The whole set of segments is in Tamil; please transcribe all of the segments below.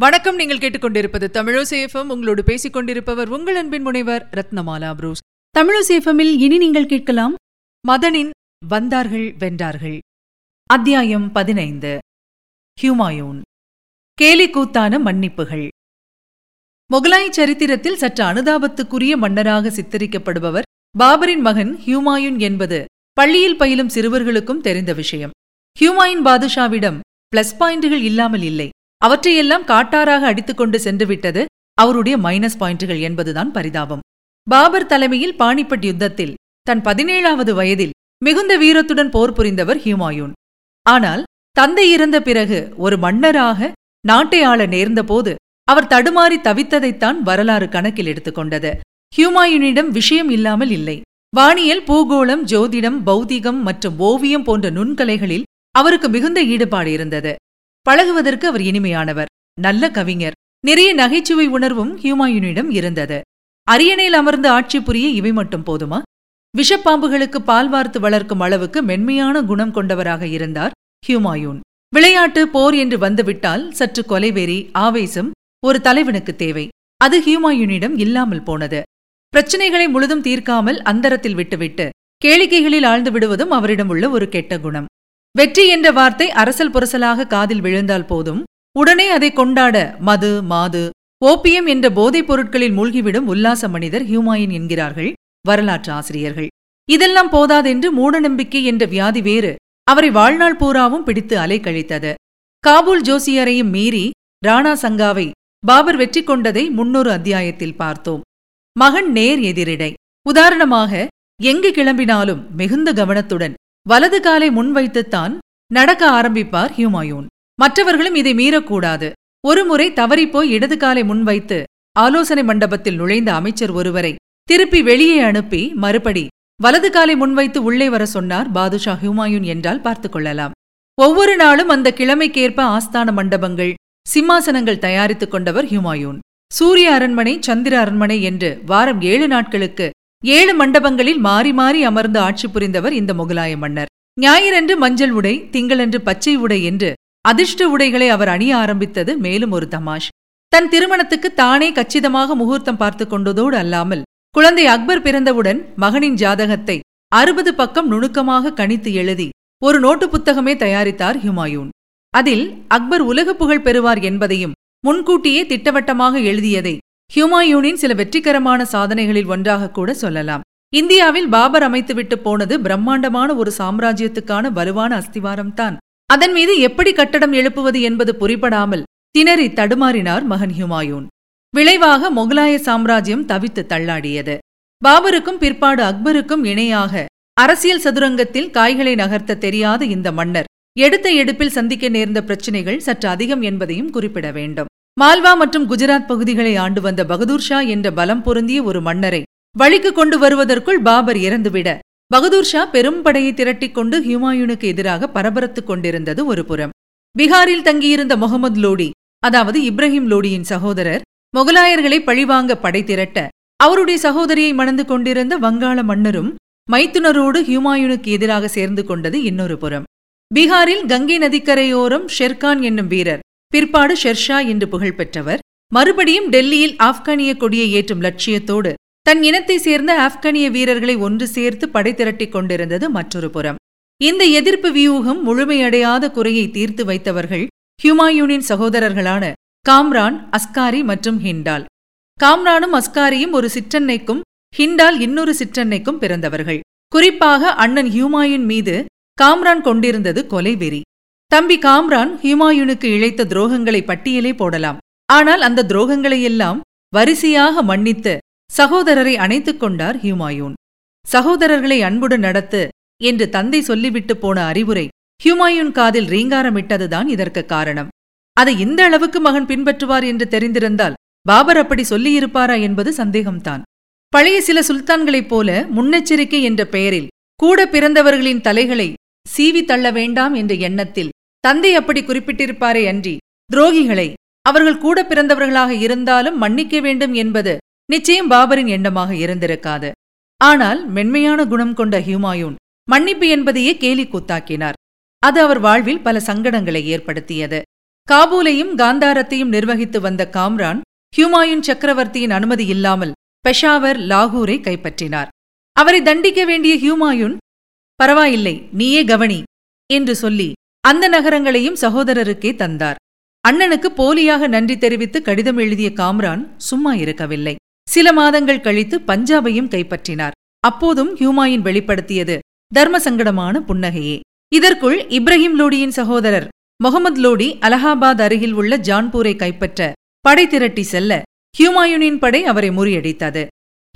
வணக்கம். நீங்கள் கேட்டுக்கொண்டிருப்பது தமிழசேஃபம் உங்களோடு பேசிக் கொண்டிருப்பவர் உங்கள் அன்பின் முனைவர் ரத்னமாலா புரூஸ். தமிழசேஃபமில் இனி நீங்கள் கேட்கலாம் மதனின் வந்தார்கள் வென்றார்கள். அத்தியாயம் பதினைந்து. ஹியூமாயூன் கேலி கூத்தான மன்னிப்புகள். முகலாய் சரித்திரத்தில் சற்று அனுதாபத்துக்குரிய மன்னராக சித்தரிக்கப்படுபவர் பாபரின் மகன் ஹியூமாயூன் என்பது பள்ளியில் பயிலும் சிறுவர்களுக்கும் தெரிந்த விஷயம். ஹியூமாயின் பாதுஷாவிடம் பிளஸ் பாயிண்டுகள் இல்லாமல் இல்லை. அவற்றையெல்லாம் காட்டாராக அடித்துக்கொண்டு சென்றுவிட்டது அவருடைய மைனஸ் பாயிண்டுகள் என்பதுதான் பரிதாபம். பாபர் தலைமையில் பாணிபட் யுத்தத்தில் தன் பதினேழாவது வயதில் மிகுந்த வீரத்துடன் போர் புரிந்தவர் ஹியூமாயூன். ஆனால் தந்தை இறந்த பிறகு ஒரு மன்னராக நாட்டை ஆள நேர்ந்தபோது அவர் தடுமாறி தவித்ததைத்தான் வரலாறு கணக்கில் எடுத்துக்கொண்டது. ஹியூமாயூனிடம் விஷயம் இல்லாமல் இல்லை. வானியல் பூகோளம் ஜோதிடம் பௌதிகம் மற்றும் ஓவியம் போன்ற நுண்கலைகளில் அவருக்கு மிகுந்த ஈடுபாடு இருந்தது. பழகுவதற்கு அவர் இனிமையானவர். நல்ல கவிஞர். நிறைய நகைச்சுவை உணர்வும் ஹியூமாயூனிடம் இருந்தது. அரியணையில் அமர்ந்து ஆட்சி புரிய இவை மட்டும் போதுமா? விஷப்பாம்புகளுக்கு பால் வார்த்து வளர்க்கும் அளவுக்கு மென்மையான குணம் கொண்டவராக இருந்தார் ஹியூமாயூன். விளையாட்டு போர் என்று வந்துவிட்டால் சற்று கொலைவெறி ஆவேசம் ஒரு தலைவனுக்கு தேவை. அது ஹியூமாயூனிடம் இல்லாமல் போனது. பிரச்சனைகளை முழுதும் தீர்க்காமல் அந்தரத்தில் விட்டுவிட்டு கேளிக்கைகளில் ஆழ்ந்து விடுவதும் அவரிடம் உள்ள ஒரு கெட்ட குணம். வெற்றி என்ற வார்த்தை அரசல் புரசலாக காதில் விழுந்தால் போதும். உடனே அதை கொண்டாட மது மாது ஓபியம் என்ற போதைப் பொருட்களில் மூழ்கிவிடும் உல்லாச மனிதர் ஹியூமாயின் என்கிறார்கள் வரலாற்று ஆசிரியர்கள். இதெல்லாம் போதாதென்று மூடநம்பிக்கை என்ற வியாதி வேறு. அவரை வாழ்நாள் பூராவும் பிடித்து அலை கழித்தது. காபூல் ஜோசியரையும் மீறி ராணா சங்காவை பாபர் வெற்றி கொண்டதை முன்னொரு அத்தியாயத்தில் பார்த்தோம். மகன் நேர் எதிரிடை. உதாரணமாக எங்கு கிளம்பினாலும் மிகுந்த கவனத்துடன் வலது காலை முன்வைத்துத்தான் நடக்க ஆரம்பிப்பார் ஹியூமாயூன். மற்றவர்களும் இதை மீறக்கூடாது. ஒருமுறை தவறிப்போய் இடது காலை முன்வைத்து ஆலோசனை மண்டபத்தில் நுழைந்த அமைச்சர் ஒருவரை திருப்பி வெளியே அனுப்பி மறுபடி வலது காலை முன்வைத்து உள்ளே வர சொன்னார் பாதுஷா ஹியூமாயூன் என்றால் பார்த்துக் கொள்ளலாம். ஒவ்வொரு நாளும் அந்த கிழமைக்கேற்ப ஆஸ்தான மண்டபங்கள் சிம்மாசனங்கள் தயாரித்துக் கொண்டவர் ஹியூமாயூன். சூரிய அரண்மனை சந்திர அரண்மனை என்று வாரம் ஏழு நாட்களுக்கு ஏழு மண்டபங்களில் மாறி மாறி அமர்ந்து ஆட்சி புரிந்தவர் இந்த முகலாய மன்னர். ஞாயிறன்று மஞ்சள் உடை திங்களன்று பச்சை உடை என்று அதிர்ஷ்ட உடைகளை அவர் அணிய ஆரம்பித்தது மேலும் ஒரு தமாஷ். தன் திருமணத்துக்கு தானே கச்சிதமாக முகூர்த்தம் பார்த்து கொண்டதோடு அல்லாமல் குழந்தை அக்பர் பிறந்தவுடன் மகனின் ஜாதகத்தை அறுபது பக்கம் நுணுக்கமாக கணித்து எழுதி ஒரு நோட்டு புத்தகமே தயாரித்தார் ஹுமாயூன். அதில் அக்பர் உலக புகழ் பெறுவார் என்பதையும் முன்கூட்டியே திட்டவட்டமாக எழுதியதை ஹியூமாயூனின் சில வெற்றிகரமான சாதனைகளில் ஒன்றாக கூட சொல்லலாம். இந்தியாவில் பாபர் அமைத்துவிட்டு போனது பிரம்மாண்டமான ஒரு சாம்ராஜ்யத்துக்கான வலுவான அஸ்திவாரம்தான் அதன் மீது எப்படி கட்டடம் எழுப்புவது என்பது புரிபடாமல் திணறி தடுமாறினார் மகன் ஹியூமாயூன். விளைவாக முகலாய சாம்ராஜ்யம் தவித்து தள்ளாடியது. பாபருக்கும் பிற்பாடு அக்பருக்கும் இணையாக அரசியல் சதுரங்கத்தில் காய்களை நகர்த்த தெரியாத இந்த மன்னர் எடுத்த எடுப்பில் சந்திக்க நேர்ந்த பிரச்சினைகள் சற்று அதிகம் என்பதையும் குறிப்பிட வேண்டும். மால்வா மற்றும் குஜராத் பகுதிகளை ஆண்டு வந்த பகதூர் ஷா என்ற பலம் பொருந்திய ஒரு மன்னரை வழிக்கு கொண்டு வருவதற்குள் பாபர் இறந்துவிட பகதூர் ஷா பெரும் படையை திரட்டிக் கொண்டு ஹியூமாயூனுக்கு எதிராக பரபரத்துக் கொண்டிருந்தது ஒரு புறம். பீகாரில் தங்கியிருந்த முகமது லோடி அதாவது இப்ராஹிம் லோடியின் சகோதரர் முகலாயர்களை பழிவாங்க படை திரட்ட அவருடைய சகோதரியை மணந்து கொண்டிருந்த வங்காள மன்னரும் மைத்துனரோடு ஹியூமாயூனுக்கு எதிராக சேர்ந்து கொண்டது இன்னொரு புறம். பீகாரில் கங்கை நதிக்கரையோரம் ஷெர்கான் என்னும் வீரர் பிற்பாடு ஷெர்ஷா என்று புகழ் பெற்றவர். மறுபடியும் டெல்லியில் ஆப்கானிய கொடியை ஏற்றும் லட்சியத்தோடு தன் இனத்தை சேர்ந்த ஆப்கானிய வீரர்களை ஒன்று சேர்த்து படை திரட்டிக் கொண்டிருந்தது மற்றொரு புறம். இந்த எதிர்ப்பு வியூகம் முழுமையடையாத குறையை தீர்த்து வைத்தவர்கள் ஹியூமாயூனின் சகோதரர்களான காம்ரான் அஸ்காரி மற்றும் ஹிண்டால். காம்ரானும் அஸ்காரியும் ஒரு சிற்றன்னைக்கும் ஹிண்டால் இன்னொரு சிற்றன்னைக்கும் பிறந்தவர்கள். குறிப்பாக அண்ணன் ஹியூமாயூன் மீது காம்ரான் கொண்டிருந்தது கொலை வெறி தம்பி காம்ரான் ஹுமாயூனுக்கு இழைத்த துரோகங்களை பட்டியலே போடலாம். ஆனால் அந்த துரோகங்களையெல்லாம் வரிசையாக மன்னித்து சகோதரரை அணைத்துக் கொண்டார் ஹியூமாயூன் சகோதரர்களை அன்புடன் நடத்து என்று தந்தை சொல்லிவிட்டு போன அறிவுரை ஹியூமாயூன் காதில் ரீங்காரமிட்டதுதான் இதற்கு காரணம். அதை இந்த அளவுக்கு மகன் பின்பற்றுவார் என்று தெரிந்திருந்தால் பாபர் அப்படி சொல்லியிருப்பாரா என்பது சந்தேகம்தான். பழைய சில சுல்தான்களைப் போல முன்னெச்சரிக்கை என்ற பெயரில் கூட பிறந்தவர்களின் தலைகளை சீவி தள்ள வேண்டாம் என்ற எண்ணத்தில் தந்தை அப்படி குறிப்பிட்டிருப்பாரே அன்றி. துரோகிகளை அவர்கள் கூட பிறந்தவர்களாக இருந்தாலும் மன்னிக்க வேண்டும் என்பது நிச்சயம் பாபரின் எண்ணமாக இருந்திருக்காது. ஆனால் மென்மையான குணம் கொண்ட ஹியூமாயூன் மன்னிப்பு என்பதையே கேலி கூத்தாக்கினார். அது அவர் வாழ்வில் பல சங்கடங்களை ஏற்படுத்தியது. காபூலையும் காந்தாரத்தையும் நிர்வகித்து வந்த காம்ரான் ஹியூமாயூன் சக்கரவர்த்தியின் அனுமதி இல்லாமல் பெஷாவர் லாகூரை கைப்பற்றினார். அவரை தண்டிக்க வேண்டிய ஹியூமாயூன் பரவாயில்லை நீயே கவனி என்று சொல்லி அந்த நகரங்களையும் சகோதரருக்கே தந்தார். அண்ணனுக்கு போலியாக நன்றி தெரிவித்து கடிதம் எழுதிய காம்ரான் சும்மா இருக்கவில்லை. சில மாதங்கள் கழித்து பஞ்சாபையும் கைப்பற்றினார். அப்போதும் ஹியூமாயின் வெளிப்படுத்தியது தர்ம சங்கடமான புன்னகையே. இதற்குள் இப்ராஹிம் லோடியின் சகோதரர் முகமது லோடி அலகாபாத் அருகில் உள்ள ஜான்பூரை கைப்பற்ற படை திரட்டி செல்ல ஹியூமாயூனின் படை அவரை முறியடித்தது.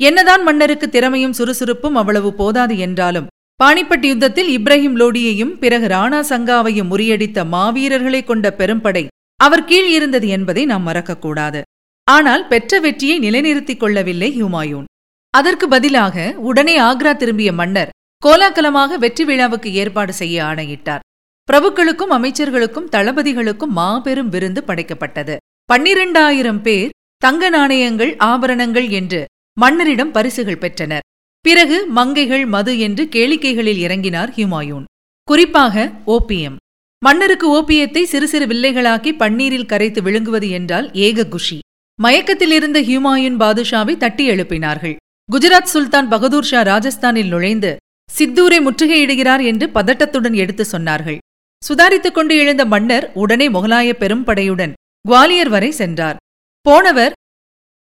என்னதான் மன்னருக்கு திறமையும் சுறுசுறுப்பும் அவ்வளவு போதாது என்றாலும் பாணிப்பட் யுத்தத்தில் இப்ராஹிம் லோடியையும் பிறகு ராணா சங்காவையும் முறியடித்த மாவீரர்களை கொண்ட பெரும்படை அவர் கீழ் இருந்தது என்பதை நாம் மறக்கக்கூடாது. ஆனால் பெற்ற வெற்றியை நிலைநிறுத்திக் கொள்ளவில்லை ஹுமாயூன். அதற்கு பதிலாக உடனே ஆக்ரா திரும்பிய மன்னர் கோலாகலமாக வெற்றி விழாவுக்கு ஏற்பாடு செய்ய ஆணையிட்டார். பிரபுக்களுக்கும் அமைச்சர்களுக்கும் தளபதிகளுக்கும் மாபெரும் விருந்து படைக்கப்பட்டது. பன்னிரண்டாயிரம் பேர் தங்க நாணயங்கள் ஆபரணங்கள் என்று மன்னரிடம் பரிசுகள் பெற்றனர். பிறகு மங்கைகள் மது என்று கேளிக்கைகளில் இறங்கினார் ஹுமாயூன். குறிப்பாக ஓபியம். மன்னருக்கு ஓபியத்தை சிறு சிறு வில்லைகளாக்கி பன்னீரில் கரைத்து விழுங்குவது என்றால் ஏக குஷி. மயக்கத்திலிருந்த ஹியூமாயூன் பாதுஷாவை தட்டி எழுப்பினார்கள். குஜராத் சுல்தான் பகதூர் ஷா ராஜஸ்தானில் நுழைந்து சித்தூரை முற்றுகையிடுகிறார் என்று பதட்டத்துடன் எடுத்து சொன்னார்கள். சுதாரித்துக் கொண்டு எழுந்த மன்னர் உடனே முகலாய பெரும்படையுடன் குவாலியர் வரை சென்றார். போனவர்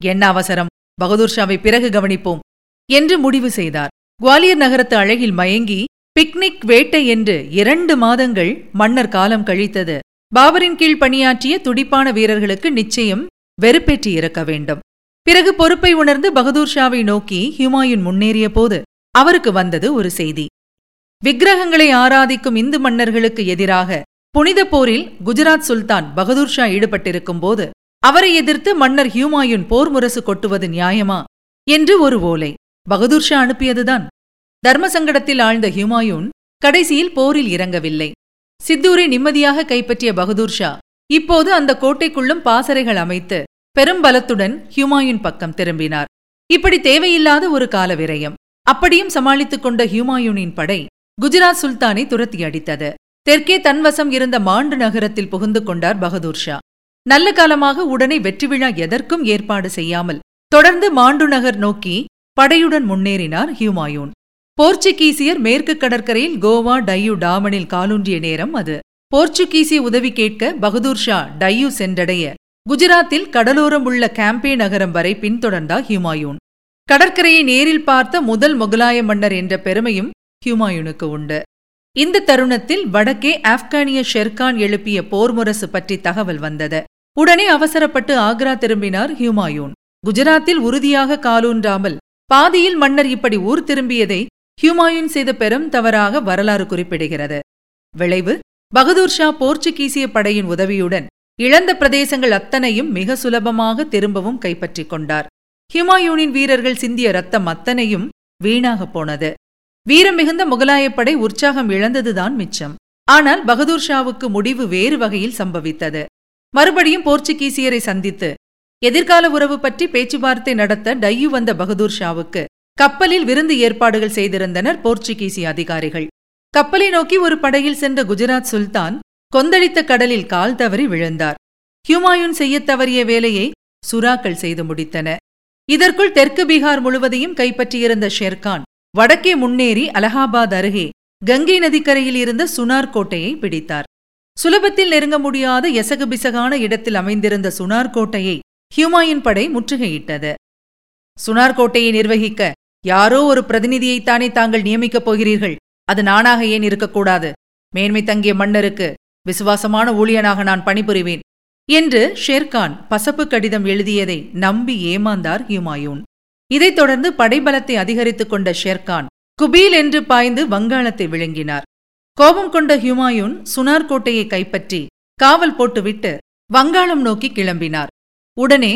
என்ன அவசரம்? பகதூர் ஷாவை பிறகு கவனிப்போம். என்று முடிவு செய்தார். குவாலியர் நகரத்து அழகில் மயங்கி பிக்னிக் வேட்டை என்று இரண்டு மாதங்கள் மன்னர் காலம் கழித்தது. பாபரின் கீழ் பணியாற்றிய துடிப்பான வீரர்களுக்கு நிச்சயம் வெறுப்பேற்றி இருக்க வேண்டும். பிறகு பொறுப்பை உணர்ந்து பகதூர் ஷாவை நோக்கி ஹியூமாயூன் முன்னேறிய போது அவருக்கு வந்தது ஒரு செய்தி. விக்கிரகங்களை ஆராதிக்கும் இந்து மன்னர்களுக்கு எதிராக புனித போரில் குஜராத் சுல்தான் பகதூர் ஷா ஈடுபட்டிருக்கும் போது அவரை எதிர்த்து மன்னர் ஹியூமாயுன் போர் முரசு கொட்டுவது நியாயமா? என்று ஒரு ஓலை. பகதூர்ஷா அனுப்பியதுதான். தர்ம சங்கடத்தில் ஆழ்ந்த ஹியூமாயூன் கடைசியில் போரில் இறங்கவில்லை. சித்தூரை நிம்மதியாக கைப்பற்றிய பகதூர்ஷா இப்போது அந்த கோட்டைக்குள்ளும் பாசறைகள் அமைத்து பெரும்பலத்துடன் ஹியூமாயூன் பக்கம் திரும்பினார். இப்படி தேவையில்லாத ஒரு கால விரயம். அப்படியும் சமாளித்துக் கொண்ட ஹியூமாயூனின் படை குஜராத் சுல்தானை துரத்தி அடித்தது. தெற்கே தன்வசம் இருந்த மாண்டு நகரத்தில் புகுந்து கொண்டார் பகதூர்ஷா நல்ல காலமாக உடனே வெற்றி விழா எதற்கும் ஏற்பாடு செய்யாமல் தொடர்ந்து மாண்டு நகர் நோக்கி படையுடன் முன்னேறினார் ஹியூமாயூன். போர்ச்சுகீசியர் மேற்கு கடற்கரையில் கோவா டையூ டாமனில் காலூன்றிய நேரம் அது. போர்ச்சுகீசிய உதவி கேட்க பகதூர் ஷா டையூ சென்றடைய குஜராத்தில் கடலோரம் உள்ள கேம்பே நகரம் வரை பின்தொடர்ந்தார் ஹியூமாயூன். கடற்கரையை நேரில் பார்த்த முதல் முகலாய மன்னர் என்ற பெருமையும் ஹியூமாயூனுக்கு உண்டு. இந்த தருணத்தில் வடக்கே ஆப்கானிய ஷெர்கான் எழுப்பிய போர் முரசு பற்றி தகவல் வந்தது. உடனே அவசரப்பட்டு ஆக்ரா திரும்பினார் ஹியூமாயூன். குஜராத்தில் உறுதியாக காலூன்றாமல் பாதியில் மன்னர் இப்படி ஊர் திரும்பியதை ஹியூமாயூன் செய்த பெரும் தவறாக வரலாறு குறிப்பிடுகிறது. விளைவு? பகதூர் ஷா போர்ச்சுகீசிய படையின் உதவியுடன் இழந்த பிரதேசங்கள் அத்தனையும் மிக சுலபமாக திரும்பவும் கைப்பற்றிக் கொண்டார். ஹியூமாயூனின் வீரர்கள் சிந்திய ரத்தம் அத்தனையும் வீணாகப் போனது. வீரம் மிகுந்த முகலாயப்படை உற்சாகம் இழந்ததுதான் மிச்சம். ஆனால் பகதூர் ஷாவுக்கு முடிவு வேறு வகையில் சம்பவித்தது. மறுபடியும் போர்ச்சுகீசியரை சந்தித்து எதிர்கால உறவு பற்றி பேச்சுவார்த்தை நடத்த டையு வந்த பகதூர் ஷாவுக்கு கப்பலில் விருந்து ஏற்பாடுகள் செய்திருந்தனர் போர்ச்சுகீசிய அதிகாரிகள். கப்பலை நோக்கி ஒரு படையில் சென்ற குஜராத் சுல்தான் கொந்தளித்த கடலில் கால் தவறி விழுந்தார். ஹியூமாயூன் செய்யத் தவறிய வேலையை சுறாக்கள் செய்து முடித்தன. இதற்குள் தெற்கு பீகார் முழுவதையும் கைப்பற்றியிருந்த ஷெர்கான் வடக்கே முன்னேறி அலகாபாத் அருகே கங்கை நதிக்கரையில் இருந்த சுனார் கோட்டையை பிடித்தார். சுலபத்தில் நெருங்க முடியாத எசகு பிசகான இடத்தில் அமைந்திருந்த சுனார் கோட்டையை ஹியூமாயின் படை முற்றுகையிட்டது. சுனார்கோட்டையை நிர்வகிக்க யாரோ ஒரு பிரதிநிதியைத்தானே தாங்கள் நியமிக்கப் போகிறீர்கள். அது நானாக ஏன் இருக்கக்கூடாது? மேன்மை தங்கிய மன்னருக்கு விசுவாசமான ஊழியனாக நான் பணிபுரிவேன் என்று ஷேர்கான் பசப்பு கடிதம் எழுதியதை நம்பி ஏமாந்தார் ஹியூமாயூன். இதைத் தொடர்ந்து படைபலத்தை அதிகரித்துக் கொண்ட ஷேர்கான் குபீல் என்று பாய்ந்து வங்காளத்தை விழுங்கினார். கோபம் கொண்ட ஹியூமாயூன் சுனார்கோட்டையை கைப்பற்றி காவல் போட்டுவிட்டு வங்காளம் நோக்கி கிளம்பினார். உடனே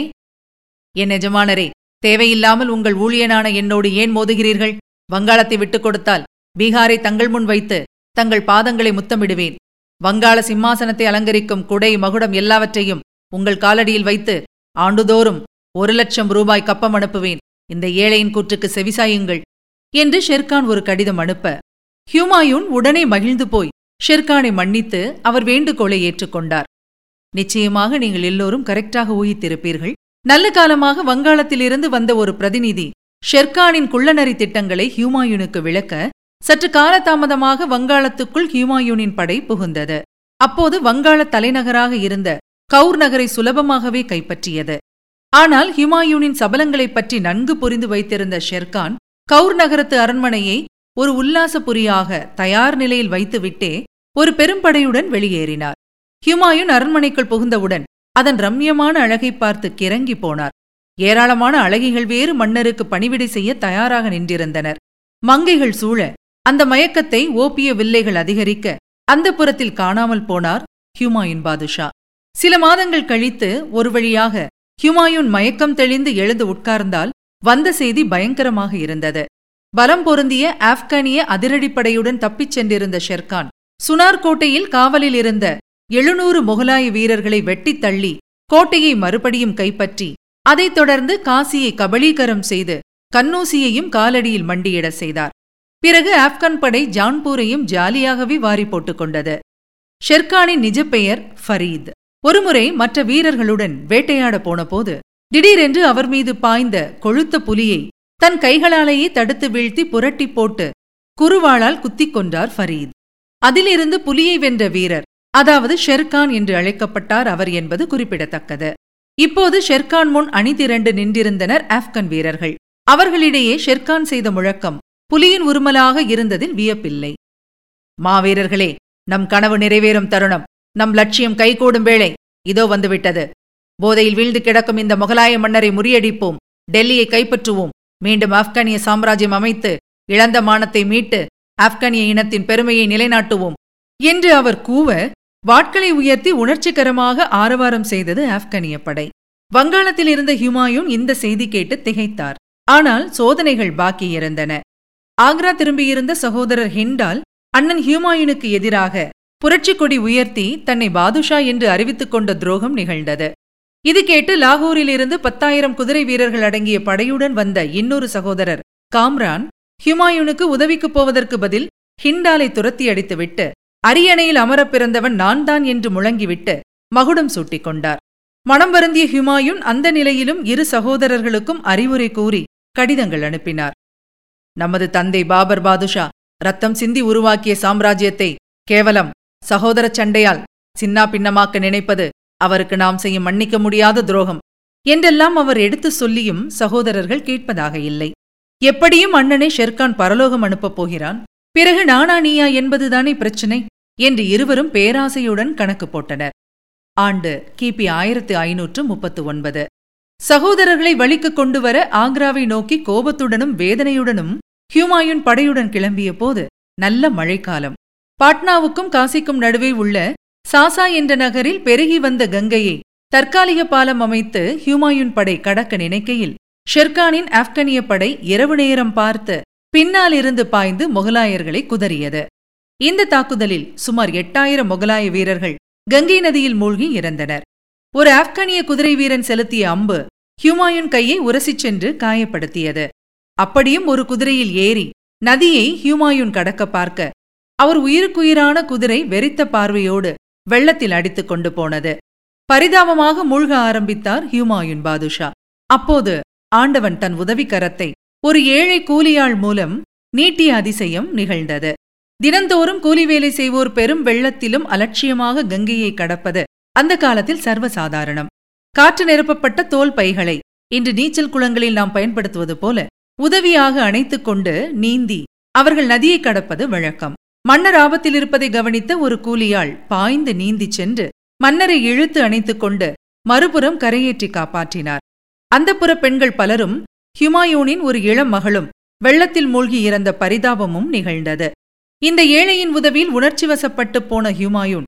என் எஜமானரே தேவையில்லாமல் உங்கள் ஊழியனான என்னோடு ஏன் மோதுகிறீர்கள்? வங்காளத்தை விட்டுக் கொடுத்தால் பீகாரை தங்கள் முன் வைத்து தங்கள் பாதங்களை முத்தமிடுவேன். வங்காள சிம்மாசனத்தை அலங்கரிக்கும் குடை மகுடம் எல்லாவற்றையும் உங்கள் காலடியில் வைத்து ஆண்டுதோறும் ஒரு லட்சம் ரூபாய் கப்பம் அனுப்புவேன். இந்த ஏழையின் கூற்றுக்கு செவிசாயுங்கள். என்று ஷெர்கான் ஒரு கடிதம் அனுப்ப ஹியூமாயூன் உடனே மகிழ்ந்து போய் ஷெர்கானை மன்னித்து அவர் வேண்டுகோளை ஏற்றுக்கொண்டார். நிச்சயமாக நீங்கள் எல்லோரும் கரெக்டாக ஊகித்திருப்பீர்கள். நல்ல காலமாக வங்காளத்திலிருந்து வந்த ஒரு பிரதிநிதி ஷெர்கானின் குள்ளநரி திட்டங்களை ஹியூமாயூனுக்கு விளக்க சற்று காலதாமதமாக வங்காளத்துக்குள் ஹியூமாயூனின் படை புகுந்தது. அப்போது வங்காள தலைநகராக இருந்த கவுர் நகரை சுலபமாகவே கைப்பற்றியது. ஆனால் ஹிமாயூனின் சபலங்களைப் பற்றி நன்கு புரிந்து வைத்திருந்த ஷெர்கான் கவுர் நகரத்து அரண்மனையை ஒரு உல்லாசபுரியாக தயார் நிலையில் வைத்துவிட்டே ஒரு பெரும்படையுடன் வெளியேறினார். ஹுமாயூன் அரண்மனைக்குள் புகுந்தவுடன் அதன் ரம்யமான அழகை பார்த்து கிறங்கி போனார். ஏராளமான அழகிகள் வேறு மன்னருக்கு பணிவிடை செய்ய தயாராக நின்றிருந்தனர். மங்கைகள் சூழ அந்த மயக்கத்தை ஓப்பிய வில்லைகள் அதிகரிக்க அந்த புறத்தில் காணாமல் போனார் ஹியூமாயூன் பாதுஷா. சில மாதங்கள் கழித்து ஒரு வழியாக ஹியூமாயூன் மயக்கம் தெளிந்து எழுந்து உட்கார்ந்தால் வந்த செய்தி பயங்கரமாக இருந்தது. பலம் பொருந்திய ஆப்கானிய அதிரடிப்படையுடன் தப்பிச் சென்றிருந்த ஷெர்கான் சுனார் கோட்டையில் காவலில் இருந்த எழுநூறு முகலாய வீரர்களை வெட்டித் தள்ளி கோட்டையை மறுபடியும் கைப்பற்றி அதைத் தொடர்ந்து காசியை கபலீகரம் செய்து கன்னூசியையும் காலடியில் மண்டியிட செய்தார். பிறகு ஆப்கான் படை ஜான்பூரையும் ஜாலியாகவே வாரி போட்டுக் கொண்டது. ஷெர்கானின் நிஜ பெயர் ஃபரீத். ஒருமுறை மற்ற வீரர்களுடன் வேட்டையாட போனபோது திடீரென்று அவர் மீது பாய்ந்த கொழுத்த புலியை தன் கைகளாலேயே தடுத்து வீழ்த்தி புரட்டி போட்டு குருவாளால் குத்திக் கொண்டார் ஃபரீத். அதிலிருந்து புலியை வென்ற வீரர் அதாவது ஷெர்கான் என்று அழைக்கப்பட்டார் அவர் என்பது குறிப்பிடத்தக்கது. இப்போது ஷெர்கான் முன் அணிதிரண்டு நின்றிருந்தனர் ஆப்கன் வீரர்கள். அவர்களிடையே ஷெர்கான் செய்த முழக்கம் புலியின் உருமலாக இருந்ததில் வியப்பில்லை. மாவீரர்களே நம் கனவு நிறைவேறும் தருணம். நம் லட்சியம் கைகூடும் வேளை. இதோ வந்துவிட்டது. போதையில் வீழ்ந்து கிடக்கும் இந்த முகலாய மன்னரை முறியடிப்போம். டெல்லியை கைப்பற்றுவோம். மீண்டும் ஆப்கானிய சாம்ராஜ்யம் அமைத்து இழந்த மானத்தை மீட்டு ஆப்கானிய இனத்தின் பெருமையை நிலைநாட்டுவோம். என்று அவர் கூவ வாட்களை உயர்த்தி உணர்ச்சிகரமாக ஆரவாரம் செய்தது ஆப்கானிய படை. வங்காளத்தில் இருந்த ஹுமாயூன் இந்த செய்தி கேட்டு திகைத்தார். ஆனால் சோதனைகள் பாக்கி இருந்தன. ஆக்ரா திரும்பியிருந்த சகோதரர் ஹிண்டால் அண்ணன் ஹியூமாயூனுக்கு எதிராக புரட்சி கொடி உயர்த்தி தன்னை பாதுஷா என்று அறிவித்துக் கொண்ட துரோகம் நிகழ்ந்தது. இது கேட்டு லாகூரிலிருந்து பத்தாயிரம் குதிரை வீரர்கள் அடங்கிய படையுடன் வந்த இன்னொரு சகோதரர் காம்ரான் ஹியூமாயுனுக்கு உதவிக்குப் போவதற்கு பதில் ஹிண்டாலை துரத்தி அடித்துவிட்டு அரியணையில் அமரப் பிறந்தவன் நான் தான் என்று முழங்கிவிட்டு மகுடம் சூட்டிக் கொண்டார் மனம் வருந்திய ஹுமாயூன் அந்த நிலையிலும் இரு சகோதரர்களுக்கும் அறிவுரை கூறி கடிதங்கள் அனுப்பினார். நமது தந்தை பாபர் பாதுஷா ரத்தம் சிந்தி உருவாக்கிய சாம்ராஜ்யத்தை கேவலம் சகோதர சண்டையால் சின்னா பின்னமாக்க நினைப்பது அவருக்கு நாம் செய்யும் மன்னிக்க முடியாத துரோகம் என்றெல்லாம் அவர் எடுத்து சொல்லியும் சகோதரர்கள் கேட்பதாக இல்லை. எப்படியும் அண்ணனை ஷெர்கான் பரலோகம் அனுப்பப் போகிறான். பிறகு நானா நீயா என்பதுதானே பிரச்சினை. என்று இருவரும் பேராசையுடன் கணக்கு போட்டனர். ஆண்டு கிபி ஆயிரத்து ஐநூற்று முப்பத்து ஒன்பது. சகோதரர்களை வழிக்கு கொண்டு வர ஆக்ராவை நோக்கி கோபத்துடனும் வேதனையுடனும் ஹியூமாயூன் படையுடன் கிளம்பிய போது நல்ல மழைக்காலம். பாட்னாவுக்கும் காசிக்கும் நடுவே உள்ள சாசா என்ற நகரில் பெருகி வந்த கங்கையை தற்காலிக பாலம் அமைத்து ஹியூமாயூன் படை கடக்க நினைக்கையில் ஷெர்கானின் ஆப்கானிய படை இரவு நேரம் பார்த்து பின்னாலிருந்து பாய்ந்து முகலாயர்களை குதறியது. இந்த தாக்குதலில் சுமார் எட்டாயிரம் முகலாய வீரர்கள் கங்கை நதியில் மூழ்கி இறந்தனர். ஒரு ஆப்கானிய குதிரை வீரன் செலுத்திய அம்பு ஹியூமாயுன் கையை உரசிச் சென்று காயப்படுத்தியது. அப்படியும் ஒரு குதிரையில் ஏறி நதியை ஹியூமாயுன் கடக்க பார்க்க அவர் உயிருக்குயிரான குதிரை வெறித்த பார்வையோடு வெள்ளத்தில் அடித்துக் கொண்டு போனது. பரிதாபமாக மூழ்க ஆரம்பித்தார் ஹியூமாயுன் பாதுஷா. அப்போது ஆண்டவன் தன் உதவிக்கரத்தை ஒரு ஏழை கூலியாள் மூலம் நீட்டிய அதிசயம் நிகழ்ந்தது. தினந்தோறும் கூலி வேலை செய்வோர் பெரும் வெள்ளத்திலும் அலட்சியமாக கங்கையை கடப்பது அந்த காலத்தில் சர்வசாதாரணம். காற்று நிரப்பப்பட்ட தோல் பைகளை இன்று நீச்சல் குளங்களில் நாம் பயன்படுத்துவது போல உதவியாக அணைத்துக் கொண்டு நீந்தி அவர்கள் நதியை கடப்பது வழக்கம். மன்னர் ஆபத்தில் இருப்பதை கவனித்த ஒரு கூலியாள் பாய்ந்து நீந்திச் சென்று மன்னரை இழுத்து அணைத்துக் கொண்டு மறுபுறம் கரையேற்றி காப்பாற்றினார். அந்தப்புற பெண்கள் பலரும் ஹுமாயூனின் ஒரு இளம் மகளும் வெள்ளத்தில் மூழ்கி இறந்த பரிதாபமும் நிகழ்ந்தது. இந்த ஏழையின் உதவியில் உணர்ச்சி வசப்பட்டு போன ஹியூமாயூன்.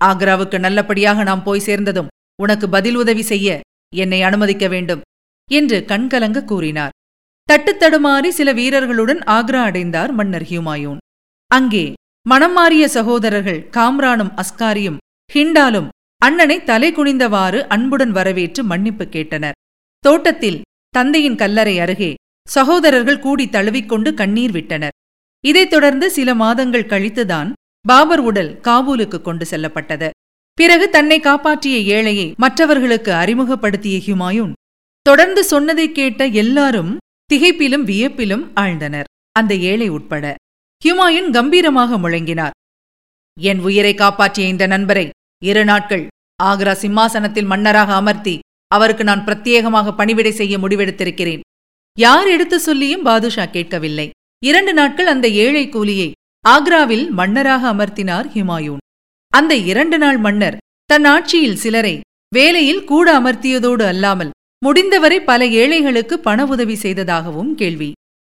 ஆக்ராவுக்கு நல்லபடியாக நாம் போய் சேர்ந்ததும் உனக்கு பதில் உதவி செய்ய என்னை அனுமதிக்க வேண்டும் என்று கண்கலங்க கூறினார். தட்டுத்தடுமாறி சில வீரர்களுடன் ஆக்ரா அடைந்தார் மன்னர் ஹியூமாயூன். அங்கே மனம் மாறிய சகோதரர்கள் காம்ரானும் அஸ்காரியும் ஹிண்டாலும் அண்ணனை தலை குனிந்தவாறு அன்புடன் வரவேற்று மன்னிப்பு கேட்டனர். தோட்டத்தில் தந்தையின் கல்லறை அருகே சகோதரர்கள் கூடி தழுவிக்கொண்டு கண்ணீர் விட்டனர். இதைத் தொடர்ந்து சில மாதங்கள் கழித்துதான் பாபர் உடல் காபூலுக்கு கொண்டு செல்லப்பட்டது. பிறகு தன்னை காப்பாற்றிய ஏழையை மற்றவர்களுக்கு அறிமுகப்படுத்திய ஹுமாயூன் தொடர்ந்து சொன்னதை கேட்ட எல்லாரும் திகைப்பிலும் வியப்பிலும் ஆழ்ந்தனர். அந்த ஏழை உட்பட ஹுமாயூன் கம்பீரமாக முழங்கினார். என் உயிரை காப்பாற்றிய இந்த நண்பரை இரு நாட்கள் ஆக்ரா சிம்மாசனத்தில் மன்னராக அமர்த்தி அவருக்கு நான் பிரத்யேகமாக பணிவிடை செய்ய முடிவெடுத்திருக்கிறேன். யார் எடுத்து சொல்லியும் பாதுஷா கேட்கவில்லை. இரண்டு நாட்கள் அந்த ஏழை கூலியை ஆக்ராவில் மன்னராக அமர்த்தினார் ஹுமாயூன். அந்த இரண்டு நாள் மன்னர் தன் ஆட்சியில் சிலரை வேலையில் கூட அமர்த்தியதோடு அல்லாமல் முடிந்தவரை பல ஏழைகளுக்கு பண உதவி செய்ததாகவும் கேள்வி.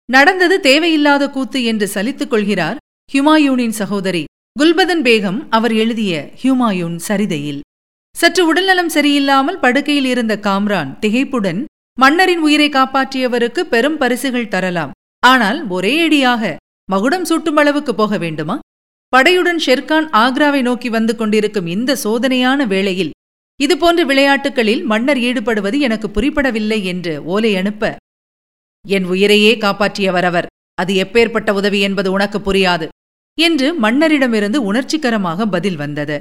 நடந்தது தேவையில்லாத கூத்து என்று சலித்துக் கொள்கிறார் ஹுமாயூனின் சகோதரி குல்பதன் பேகம் அவர் எழுதிய ஹுமாயூன் சரிதையில். சற்று உடல்நலம் சரியில்லாமல் படுக்கையில் இருந்த காம்ரான் திகைப்புடன் மன்னரின் உயிரை காப்பாற்றியவருக்கு பெரும் பரிசுகள் தரலாம் ஆனால் ஒரே அடியாக மகுடம் சூட்டும் அளவுக்கு போக வேண்டுமா? படையுடன் ஷெர்கான் ஆக்ராவை நோக்கி வந்து கொண்டிருக்கும் இந்த சோதனையான வேளையில் இதுபோன்ற விளையாட்டுகளில் மன்னர் ஈடுபடுவது எனக்கு புரிப்படவில்லை என்று ஓலை அனுப்ப என் உயிரையே காப்பாற்றியவர் அவர். அது எப்பேற்பட்ட உதவி என்பது உனக்கு புரியாது என்று மன்னரிடமிருந்து உணர்ச்சிகரமாக பதில் வந்தது.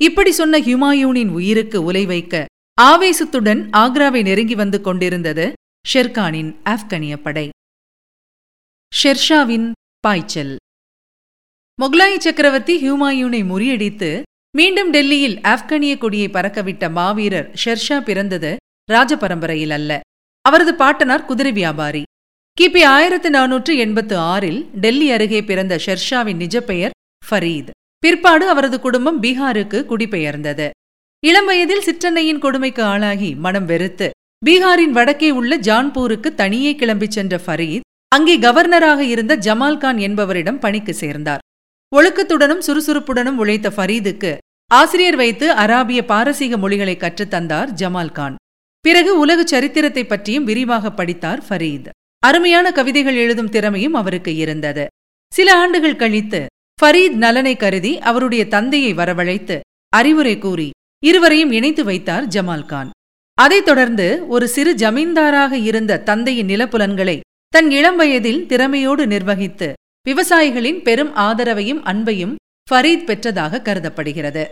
இப்படி சொன்ன ஹுமாயூனின் உயிருக்கு உலை வைக்க ஆவேசத்துடன் ஆக்ராவை நெருங்கி வந்து கொண்டிருந்தது ஷெர்கானின் ஆப்கனிய படை. ஷெர்ஷாவின் பாய்ச்சல். முகலாய சக்கரவர்த்தி ஹியூமாயூனை முறியடித்து மீண்டும் டெல்லியில் ஆப்கானிய கொடியை பறக்கவிட்ட மாவீரர் ஷெர்ஷா பிறந்தது ராஜபரம்பரையில் அல்ல. அவரது பாட்டனார் குதிரை வியாபாரி. கிபி ஆயிரத்து நானூற்று எண்பத்து ஆறில் டெல்லி அருகே பிறந்த ஷெர்ஷாவின் நிஜ பெயர் ஃபரீத். பிற்பாடு அவரது குடும்பம் பீகாருக்கு குடிபெயர்ந்தது. இளம் வயதில் சிற்றன்னையின் கொடுமைக்கு ஆளாகி மனம் வெறுத்து பீகாரின் வடக்கே உள்ள ஜான்பூருக்கு தனியே கிளம்பிச் சென்ற ஃபரீத் அங்கே கவர்னராக இருந்த ஜமால்கான் என்பவரிடம் பணிக்கு சேர்ந்தார். ஒழுக்கத்துடனும் சுறுசுறுப்புடனும் உழைத்த ஃபரீதுக்கு ஆசிரியர் வைத்து அராபிய பாரசீக மொழிகளை கற்றுத்தந்தார் ஜமால்கான் பிறகு உலக சரித்திரத்தை பற்றியும் விரிவாக படித்தார் ஃபரீத். அருமையான கவிதைகள் எழுதும் திறமையும் அவருக்கு இருந்தது. சில ஆண்டுகள் கழித்து ஃபரீத் நலனை கருதி அவருடைய தந்தையை வரவழைத்து அறிவுரை கூறி இருவரையும் இணைத்து வைத்தார் ஜமால்கான் அதைத் தொடர்ந்து ஒரு சிறு ஜமீன்தாராக இருந்த தந்தையின் நிலப்புலன்களை தன் இளம் வயதில் திறமையோடு நிர்வகித்து விவசாயிகளின் பெரும் ஆதரவையும் அன்பையும் ஃபரீத் பெற்றதாக கருதப்படுகிறது.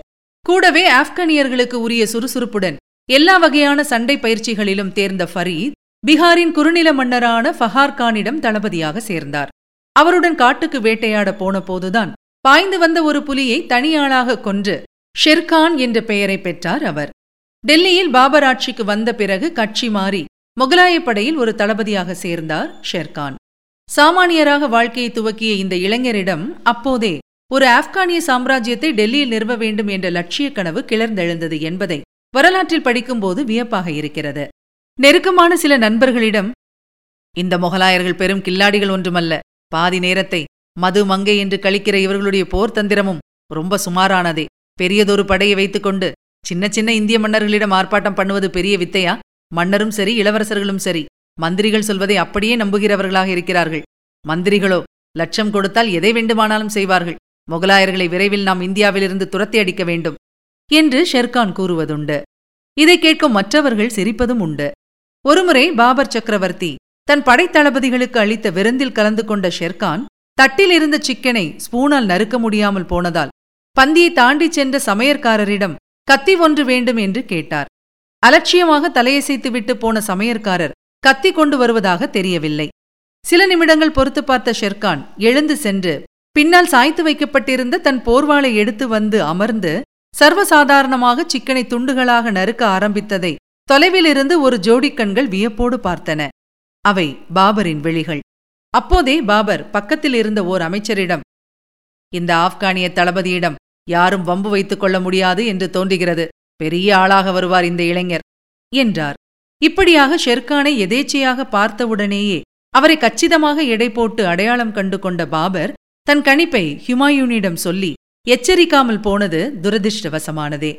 கூடவே ஆப்கானியர்களுக்கு உரிய சுறுசுறுப்புடன் எல்லா வகையான சண்டை பயிற்சிகளிலும் தேர்ந்த ஃபரீத் பீகாரின் குறுநில மன்னரான ஃபஹார்கானிடம் தளபதியாக சேர்ந்தார். அவருடன் காட்டுக்கு வேட்டையாட போன போதுதான் பாய்ந்து வந்த ஒரு புலியை தனியாளாக கொன்று ஷெர்கான் என்ற பெயரை பெற்றார் அவர். டெல்லியில் பாபர் ஆட்சிக்கு வந்த பிறகு கட்சி மாறி முகலாயப் படையில் ஒரு தளபதியாக சேர்ந்தார் ஷெர்கான். சாமானியராக வாழ்க்கையை துவக்கிய இந்த இளைஞரிடம் அப்போதே ஒரு ஆப்கானிய சாம்ராஜ்யத்தை டெல்லியில் நிறுவ வேண்டும் என்ற லட்சிய கனவு கிளர்ந்தெழுந்தது என்பதை வரலாற்றில் படிக்கும்போது வியப்பாக இருக்கிறது. நெருக்கமான சில நண்பர்களிடம் இந்த முகலாயர்கள் பெரும் கில்லாடிகள் ஒன்றுமல்ல. பாதி நேரத்தை மது மங்கை என்று கழிக்கிற இவர்களுடைய போர் தந்திரமும் ரொம்ப சுமாரானதே. பெரியதொரு படையை வைத்துக்கொண்டு சின்ன சின்ன இந்திய மன்னர்களிடம் ஆர்ப்பாட்டம் பண்ணுவது பெரிய வித்தையா? மன்னரும் சரி இளவரசர்களும் சரி மந்திரிகள் சொல்வதை அப்படியே நம்புகிறவர்களாக இருக்கிறார்கள். மந்திரிகளோ லட்சம் கொடுத்தால் எதை வேண்டுமானாலும் செய்வார்கள். முகலாயர்களை விரைவில் நாம் இந்தியாவிலிருந்து துரத்தி அடிக்க வேண்டும் என்று ஷெர்கான் கூறுவதுண்டு. இதை கேட்கும் மற்றவர்கள் சிரிப்பதும் உண்டு. ஒருமுறை பாபர் சக்கரவர்த்தி தன் படைத்தளபதிகளுக்கு அளித்த விருந்தில் கலந்து கொண்ட ஷெர்கான் தட்டில் இருந்த சிக்கனை ஸ்பூனால் நறுக்க முடியாமல் போனதால் பந்தியை தாண்டிச் சென்ற சமையற்காரரிடம் கத்தி ஒன்று வேண்டும் என்று கேட்டார். அலட்சியமாக தலையசைத்துவிட்டு போன சமையற்காரர் கத்தி கொண்டு வருவதாக தெரியவில்லை. சில நிமிடங்கள் பொறுத்து பார்த்த ஷெர்கான் எழுந்து சென்று பின்னால் சாய்த்து வைக்கப்பட்டிருந்த தன் போர்வாளை எடுத்து வந்து அமர்ந்து சர்வசாதாரணமாக சிக்கனை துண்டுகளாக நறுக்க ஆரம்பித்ததை தொலைவிலிருந்து ஒரு ஜோடி கண்கள் வியப்போடு பார்த்தன. அவை பாபரின் விழிகள். அப்போதே பாபர் பக்கத்தில் இருந்த ஓர் அமைச்சரிடம் இந்த ஆப்கானிய தளபதியிடம் யாரும் வம்பு வைத்துக் கொள்ள முடியாது என்று தோன்றுகிறது. பெரிய ஆளாக வருவார் இந்த இளைஞர் என்றார். இப்படியாக ஷெர்கானை எதேச்சையாக பார்த்தவுடனேயே அவரை கச்சிதமாக எடை போட்டு அடையாளம் கண்டு கொண்ட பாபர் தன் கணிப்பை ஹுமாயூனிடம் சொல்லி எச்சரிக்காமல் போனது துரதிருஷ்டவசமானதே.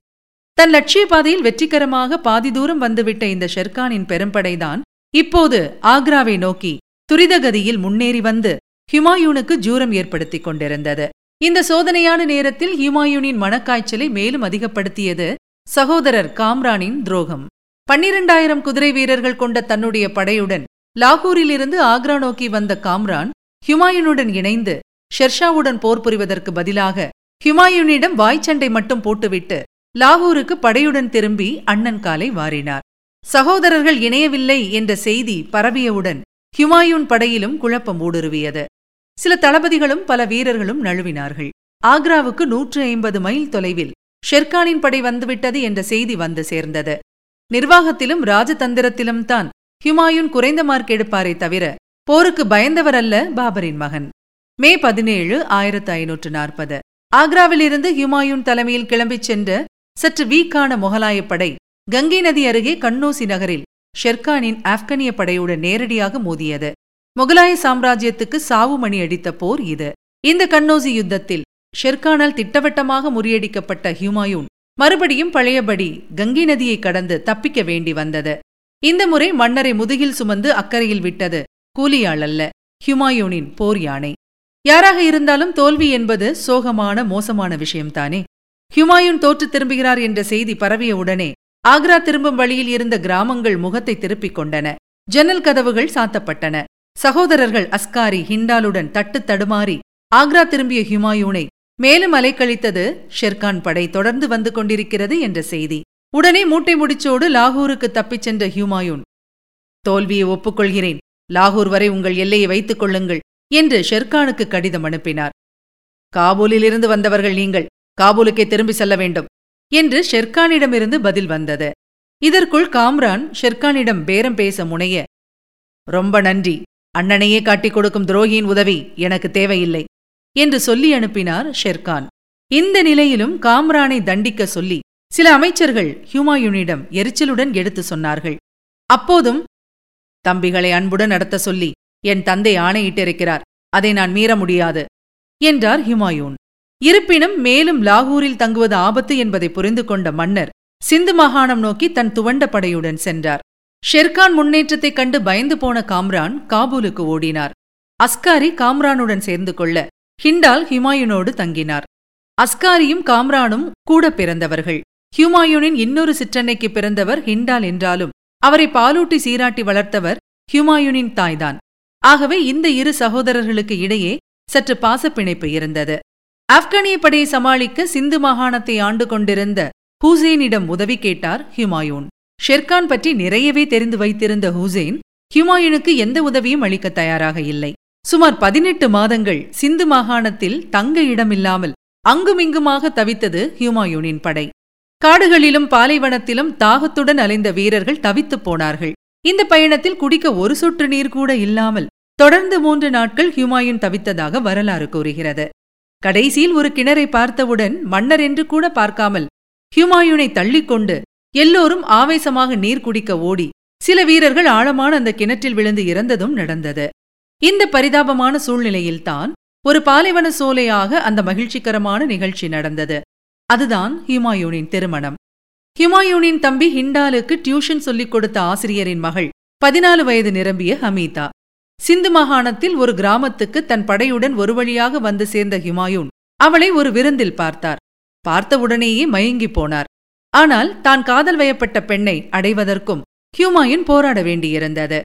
தன் லட்சிய பாதையில் வெற்றிகரமாக பாதி தூரம் வந்துவிட்ட இந்த ஷெர்கானின் பெரும்படைதான் இப்போது ஆக்ராவை நோக்கி துரிதகதியில் முன்னேறி வந்து ஹுமாயூனுக்கு ஜூரம் ஏற்படுத்திக் கொண்டிருந்தது. இந்த சோதனையான நேரத்தில் ஹுமாயூனின் மனக்காய்ச்சலை மேலும் அதிகப்படுத்தியது சகோதரர் காம்ரானின் துரோகம். பன்னிரண்டாயிரம் குதிரை வீரர்கள் கொண்ட தன்னுடைய படையுடன் லாகூரிலிருந்து ஆக்ரா நோக்கி வந்த காம்ரான் ஹுமாயூனுடன் இணைந்து ஷெர்ஷாவுடன் போர் புரிவதற்கு பதிலாக ஹுமாயூனிடம் வாய்ச்சண்டை மட்டும் போட்டுவிட்டு லாகூருக்கு படையுடன் திரும்பி அண்ணன் காலை வாரினார். சகோதரர்கள் இணையவில்லை என்ற செய்தி பரவியவுடன் ஹுமாயூன் படையிலும் குழப்பம் ஊடுருவியது. சில தளபதிகளும் பல வீரர்களும் நழுவினார்கள். ஆக்ராவுக்கு நூற்று ஐம்பது மைல் தொலைவில் ஷெர்கானின் படை வந்துவிட்டது என்ற செய்தி வந்து சேர்ந்தது. நிர்வாகத்திலும் ராஜதந்திரத்திலும் தான் ஹுமாயூன் குறைந்த மார்க் எடுப்பாரே தவிர போருக்கு பயந்தவர் அல்ல பாபரின் மகன். மே பதினேழு ஆயிரத்து ஐநூற்று நாற்பது. ஆக்ராவிலிருந்து ஹுமாயூன் தலைமையில் கிளம்பிச் சென்ற சற்று வீக்கான முகலாயப் படை கங்கை நதி அருகே கண்ணோசி நகரில் ஷெர்கானின் ஆப்கானிய படையுடன் நேரடியாக மோதியது. முகலாய சாம்ராஜ்யத்துக்கு சாவு மணி அடித்த போர் இது. இந்த கண்ணோசி யுத்தத்தில் ஷெர்கானால் திட்டவட்டமாக முறியடிக்கப்பட்ட ஹியூமாயூன் மறுபடியும் பழையபடி கங்கை நதியை கடந்து தப்பிக்க வேண்டி வந்தது. இந்த முறை மன்னரை முதுகில் சுமந்து அக்கறையில் விட்டது கூலியாள் அல்ல ஹியூமாயூனின் போர் யானை. யாராக இருந்தாலும் தோல்வி என்பது சோகமான மோசமான விஷயம்தானே. ஹியூமாயூன் தோற்று திரும்புகிறார் என்ற செய்தி பரவிய உடனே ஆக்ரா திரும்பும் வழியில் இருந்த கிராமங்கள் முகத்தை திருப்பிக் கொண்டன. ஜன்னல் கதவுகள் சாத்தப்பட்டன. சகோதரர்கள் அஸ்காரி ஹிண்டாலுடன் தட்டு தடுமாறி ஆக்ரா திரும்பிய ஹுமாயூனை மேலும் அலைக்கழித்தது ஷெர்கான் படை தொடர்ந்து வந்து கொண்டிருக்கிறது என்ற செய்தி. உடனே மூட்டை முடிச்சோடு லாகூருக்கு தப்பிச் சென்ற ஹியூமாயூன். தோல்வியை ஒப்புக்கொள்கிறேன். லாகூர் வரை உங்கள் எல்லையை வைத்துக் கொள்ளுங்கள் என்று ஷெர்கானுக்கு கடிதம் அனுப்பினார். காபூலிலிருந்து வந்தவர்கள் நீங்கள் காபூலுக்கே திரும்பி செல்ல வேண்டும் என்று ஷெர்கானிடமிருந்து பதில் வந்தது. இதற்குள் காம்ரான் ஷெர்கானிடம் பேரம் பேச முனைய ரொம்ப நன்றி. அண்ணனையே காட்டிக் கொடுக்கும் துரோகியின் உதவி எனக்கு தேவையில்லை. என்று சொல்லி அனுப்பினார் ஷெர்கான். இந்த நிலையிலும் காம்ரானை தண்டிக்க சொல்லி சில அமைச்சர்கள் ஹுமாயூனிடம் எரிச்சலுடன் எடுத்து சொன்னார்கள். அப்போதும் தம்பிகளை அன்புடன் நடத்த சொல்லி என் தந்தை ஆணையிட்டிருக்கிறார். அதை நான் மீற முடியாது என்றார் ஹுமாயூன். இருப்பினும் மேலும் லாகூரில் தங்குவது ஆபத்து என்பதை புரிந்து கொண்ட மன்னர் சிந்து மாகாணம் நோக்கி தன் துவண்ட படையுடன் சென்றார். ஷெர்கான் முன்னேற்றத்தைக் கண்டு பயந்து போன காம்ரான் காபூலுக்கு ஓடினார். அஸ்காரி காம்ரானுடன் சேர்ந்து கொள்ள ஹிண்டால் ஹுமாயூனோடு தங்கினார். அஸ்காரியும் காம்ரானும் கூட பிறந்தவர்கள். ஹுமாயூனின் இன்னொரு சிற்றன்னைக்கு பிறந்தவர் ஹிண்டால் என்றாலும் அவரை பாலூட்டி சீராட்டி வளர்த்தவர் ஹுமாயூனின் தாய்தான். ஆகவே இந்த இரு சகோதரர்களுக்கு இடையே சற்று பாசப்பிணைப்பு இருந்தது. ஆப்கானிய படையை சமாளிக்க சிந்து மாகாணத்தை ஆண்டு கொண்டிருந்த ஹூசேனிடம் உதவி கேட்டார் ஹுமாயூன். ஷெர்கான் பற்றி நிறையவே தெரிந்து வைத்திருந்த ஹூசேன் ஹுமாயூனுக்கு எந்த உதவியும் அளிக்க தயாராக இல்லை. சுமார் பதினெட்டு மாதங்கள் சிந்து மாகாணத்தில் தங்க இடமில்லாமல் அங்குமிங்குமாக தவித்தது ஹியூமாயூனின் படை. காடுகளிலும் பாலைவனத்திலும் தாகத்துடன் அலைந்த வீரர்கள் தவித்துப் போனார்கள். இந்த பயணத்தில் குடிக்க ஒரு சொட்டு நீர் கூட இல்லாமல் தொடர்ந்து மூன்று நாட்கள் ஹியூமாயூன் தவித்ததாக வரலாறு கூறுகிறது. கடைசியில் ஒரு கிணறை பார்த்தவுடன் மன்னர் என்று கூட பார்க்காமல் ஹியூமாயூனை தள்ளிக்கொண்டு எல்லோரும் ஆவேசமாக நீர் குடிக்க ஓடி சில வீரர்கள் ஆழமான அந்த கிணற்றில் விழுந்து இறந்ததும் நடந்தது. இந்த பரிதாபமான சூழ்நிலையில்தான் ஒரு பாலைவன சோலையாக அந்த மகிழ்ச்சிகரமான நிகழ்ச்சி நடந்தது. அதுதான் ஹிமாயூனின் திருமணம். ஹுமாயூனின் தம்பி ஹிண்டாலுக்கு டியூஷன் சொல்லிக் கொடுத்த ஆசிரியரின் மகள் பதினாலு வயது நிரம்பிய ஹமீதா. சிந்து மாகாணத்தில் ஒரு கிராமத்துக்கு தன் படையுடன் ஒரு வழியாக வந்து சேர்ந்த ஹுமாயூன் அவளை ஒரு விருந்தில் பார்த்தார். பார்த்தவுடனேயே மயங்கிப் போனார். ஆனால் தான் காதல் வயப்பட்ட பெண்ணை அடைவதற்கும் ஹியூமாயூன் போராட வேண்டியிருந்தது.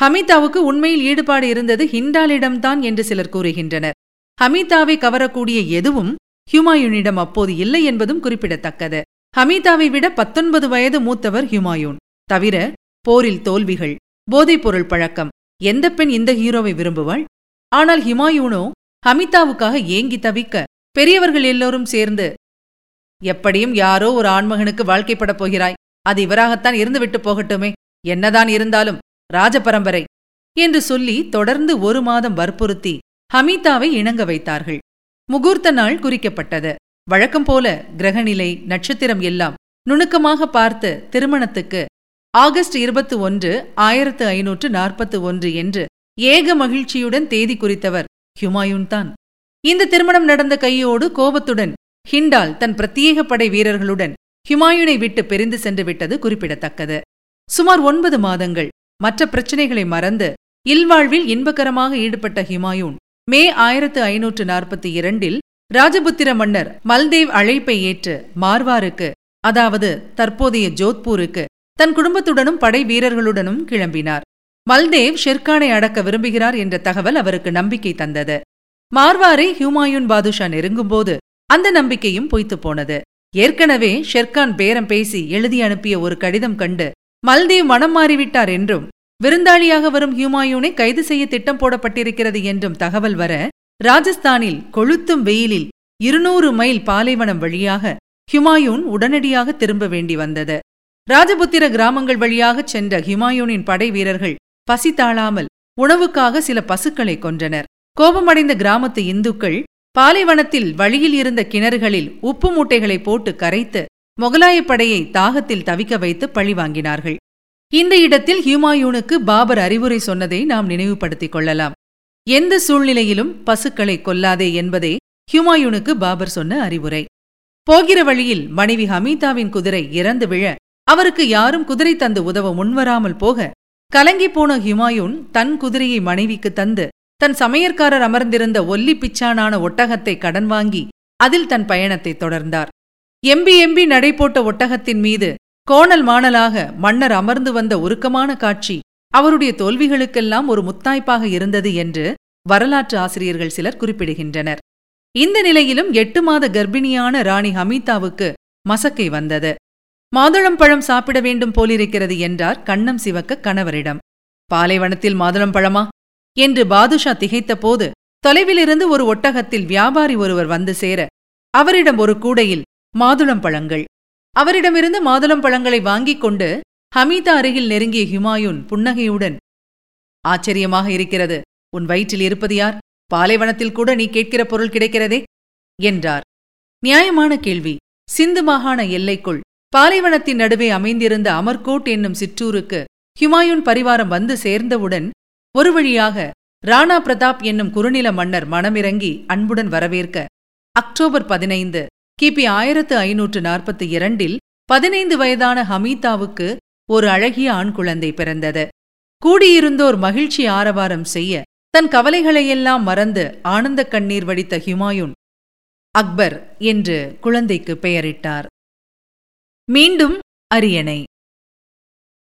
ஹமிதாவுக்கு உண்மையில் ஈடுபாடு இருந்தது ஹிண்டாலிடம்தான் என்று சிலர் கூறுகின்றனர். ஹமீதாவை கவரக்கூடிய எதுவும் ஹுமாயூனிடம் அப்போது இல்லை என்பதும் குறிப்பிடத்தக்கது. ஹமீதாவை விட பத்தொன்பது வயது மூத்தவர் ஹுமாயூன். தவிர போரில் தோல்விகள் போதைப்பொருள் பழக்கம் எந்த பெண் இந்த ஹீரோவை விரும்புவாள்? ஆனால் ஹிமாயூனோ ஹமிதாவுக்காக ஏங்கி தவிக்க பெரியவர்கள் எல்லோரும் சேர்ந்து எப்படியும் யாரோ ஒரு ஆண்மகனுக்கு வாழ்க்கைப்படப் போகிறாய். அது இவராகத்தான் இருந்துவிட்டு போகட்டுமே. என்னதான் இருந்தாலும் ராஜபரம்பரை என்று சொல்லி தொடர்ந்து ஒரு மாதம் வற்புறுத்தி ஹமீதாவை இணங்க வைத்தார்கள். முகூர்த்த நாள் குறிக்கப்பட்டது. வழக்கம் போல கிரகநிலை நட்சத்திரம் எல்லாம் நுணுக்கமாக பார்த்து திருமணத்துக்கு ஆகஸ்ட் இருபத்தி ஒன்று ஆயிரத்து ஐநூற்று நாற்பத்து ஒன்று என்று ஏக மகிழ்ச்சியுடன் தேதி குறித்தவர் ஹுமாயூன் தான். இந்த திருமணம் நடந்த கையோடு கோபத்துடன் ஹிண்டால் தன் பிரத்யேக படை வீரர்களுடன் ஹுமாயூனை விட்டு பிரிந்து சென்று விட்டது குறிப்பிடத்தக்கது. சுமார் ஒன்பது மாதங்கள் மற்ற பிரச்சனைகளை மறந்து இல்வாழ்வில் இன்பகரமாக ஈடுபட்ட ஹிமாயூன் மே ஆயிரத்து ஐநூற்று நாற்பத்தி இரண்டில் ராஜபுத்திர மன்னர் மல்தேவ் அழைப்பை ஏற்று மார்வாருக்கு அதாவது தற்போதைய ஜோத்பூருக்கு தன் குடும்பத்துடனும் படை வீரர்களுடனும் கிளம்பினார். மல்தேவ் ஷெர்கானை அடக்க விரும்புகிறார் என்ற தகவல் அவருக்கு நம்பிக்கை தந்தது. மார்வாரை ஹுமாயூன் பாதுஷா நெருங்கும்போது அந்த நம்பிக்கையும் பொய்த்துப் போனது. ஏற்கனவே ஷெர்கான் பேரம் பேசி எழுதி அனுப்பிய ஒரு கடிதம் கண்டு மல்தீவ் மனம் மாறிவிட்டார் என்றும் விருந்தாளியாக வரும் ஹியூமாயூனை கைது செய்ய திட்டம் போடப்பட்டிருக்கிறது என்றும் தகவல் வர ராஜஸ்தானில் கொளுத்தும் வெயிலில் இருநூறு மைல் பாலைவனம் வழியாக ஹுமாயூன் உடனடியாக திரும்ப வேண்டி வந்தது. ராஜபுத்திர கிராமங்கள் வழியாகச் சென்ற ஹுமாயூனின் படை வீரர்கள் பசி தாழாமல் உணவுக்காக சில பசுக்களை கொன்றனர். கோபமடைந்த கிராமத்து இந்துக்கள் பாலைவனத்தில் வழியில் இருந்த கிணறுகளில் உப்பு மூட்டைகளை போட்டு கரைத்து முகலாயப் படையை தாகத்தில் தவிக்க வைத்து பழி வாங்கினார்கள். இந்த இடத்தில் ஹியூமாயூனுக்கு பாபர் அறிவுரை சொன்னதை நாம் நினைவுபடுத்திக் கொள்ளலாம். எந்த சூழ்நிலையிலும் பசுக்களை கொல்லாதே என்பதே ஹியூமாயூனுக்கு பாபர் சொன்ன அறிவுரை. போகிற வழியில் மனைவி ஹமீதாவின் குதிரை இறந்து விழ அவருக்கு யாரும் குதிரை தந்து உதவ முன்வராமல் போக கலங்கிப் போன ஹிமாயூன் தன் குதிரையை மனைவிக்கு தந்து தன் சமையற்காரர் அமர்ந்திருந்த ஒல்லி பிச்சானான ஒட்டகத்தை கடன் வாங்கி அதில் தன் பயணத்தை தொடர்ந்தார். எம்பி எம்பி நடைபோட்ட ஒட்டகத்தின் மீது கோணல் மாணலாக மன்னர் அமர்ந்து வந்த உருக்கமான காட்சி அவருடைய தோல்விகளுக்கெல்லாம் ஒரு முத்தாய்ப்பாக இருந்தது என்று வரலாற்று ஆசிரியர்கள் சிலர் குறிப்பிடுகின்றனர். இந்த நிலையிலும் எட்டு மாத கர்ப்பிணியான ராணி ஹமீதாவுக்கு மசக்கை வந்தது. மாதுளம்பழம் சாப்பிட வேண்டும் போலிருக்கிறது என்றார் கண்ணம் சிவக்க கணவரிடம். பாலைவனத்தில் மாதுளம்பழமா என்று பாதுஷா திகைத்தபோது தொலைவிலிருந்து ஒரு ஒட்டகத்தில் வியாபாரி ஒருவர் வந்து சேர அவரிடம் ஒரு கூடையில் மாதுளம் பழங்கள். அவரிடமிருந்து மாதுளம் பழங்களை வாங்கிக் கொண்டு ஹமீதா அருகில் நெருங்கிய ஹுமாயூன் புன்னகையுடன் ஆச்சரியமாக இருக்கிறது. உன் வயிற்றில் இருப்பது யார்? பாலைவனத்தில் கூட நீ கேட்கிற பொருள் கிடைக்கிறதே? என்றார். நியாயமான கேள்வி. சிந்து மாகாண எல்லைக்குள் பாலைவனத்தின் நடுவே அமைந்திருந்த அமர்கோட் என்னும் சிற்றூருக்கு ஹுமாயூன் பரிவாரம் வந்து சேர்ந்தவுடன் ஒரு வழியாக ராணா பிரதாப் என்னும் குறுநில மன்னர் மனமிறங்கி அன்புடன் வரவேற்க அக்டோபர் பதினைந்து கிபி ஆயிரத்து ஐநூற்று நாற்பத்தி இரண்டில் பதினைந்து வயதான ஹமீதாவுக்கு ஒரு அழகிய ஆண் குழந்தை பிறந்தது. கூடியிருந்தோர் மகிழ்ச்சி ஆரவாரம் செய்ய தன் கவலைகளையெல்லாம் மறந்து ஆனந்த கண்ணீர் வடித்த ஹுமாயூன் அக்பர் என்று குழந்தைக்கு பெயரிட்டார். மீண்டும் அரியணை.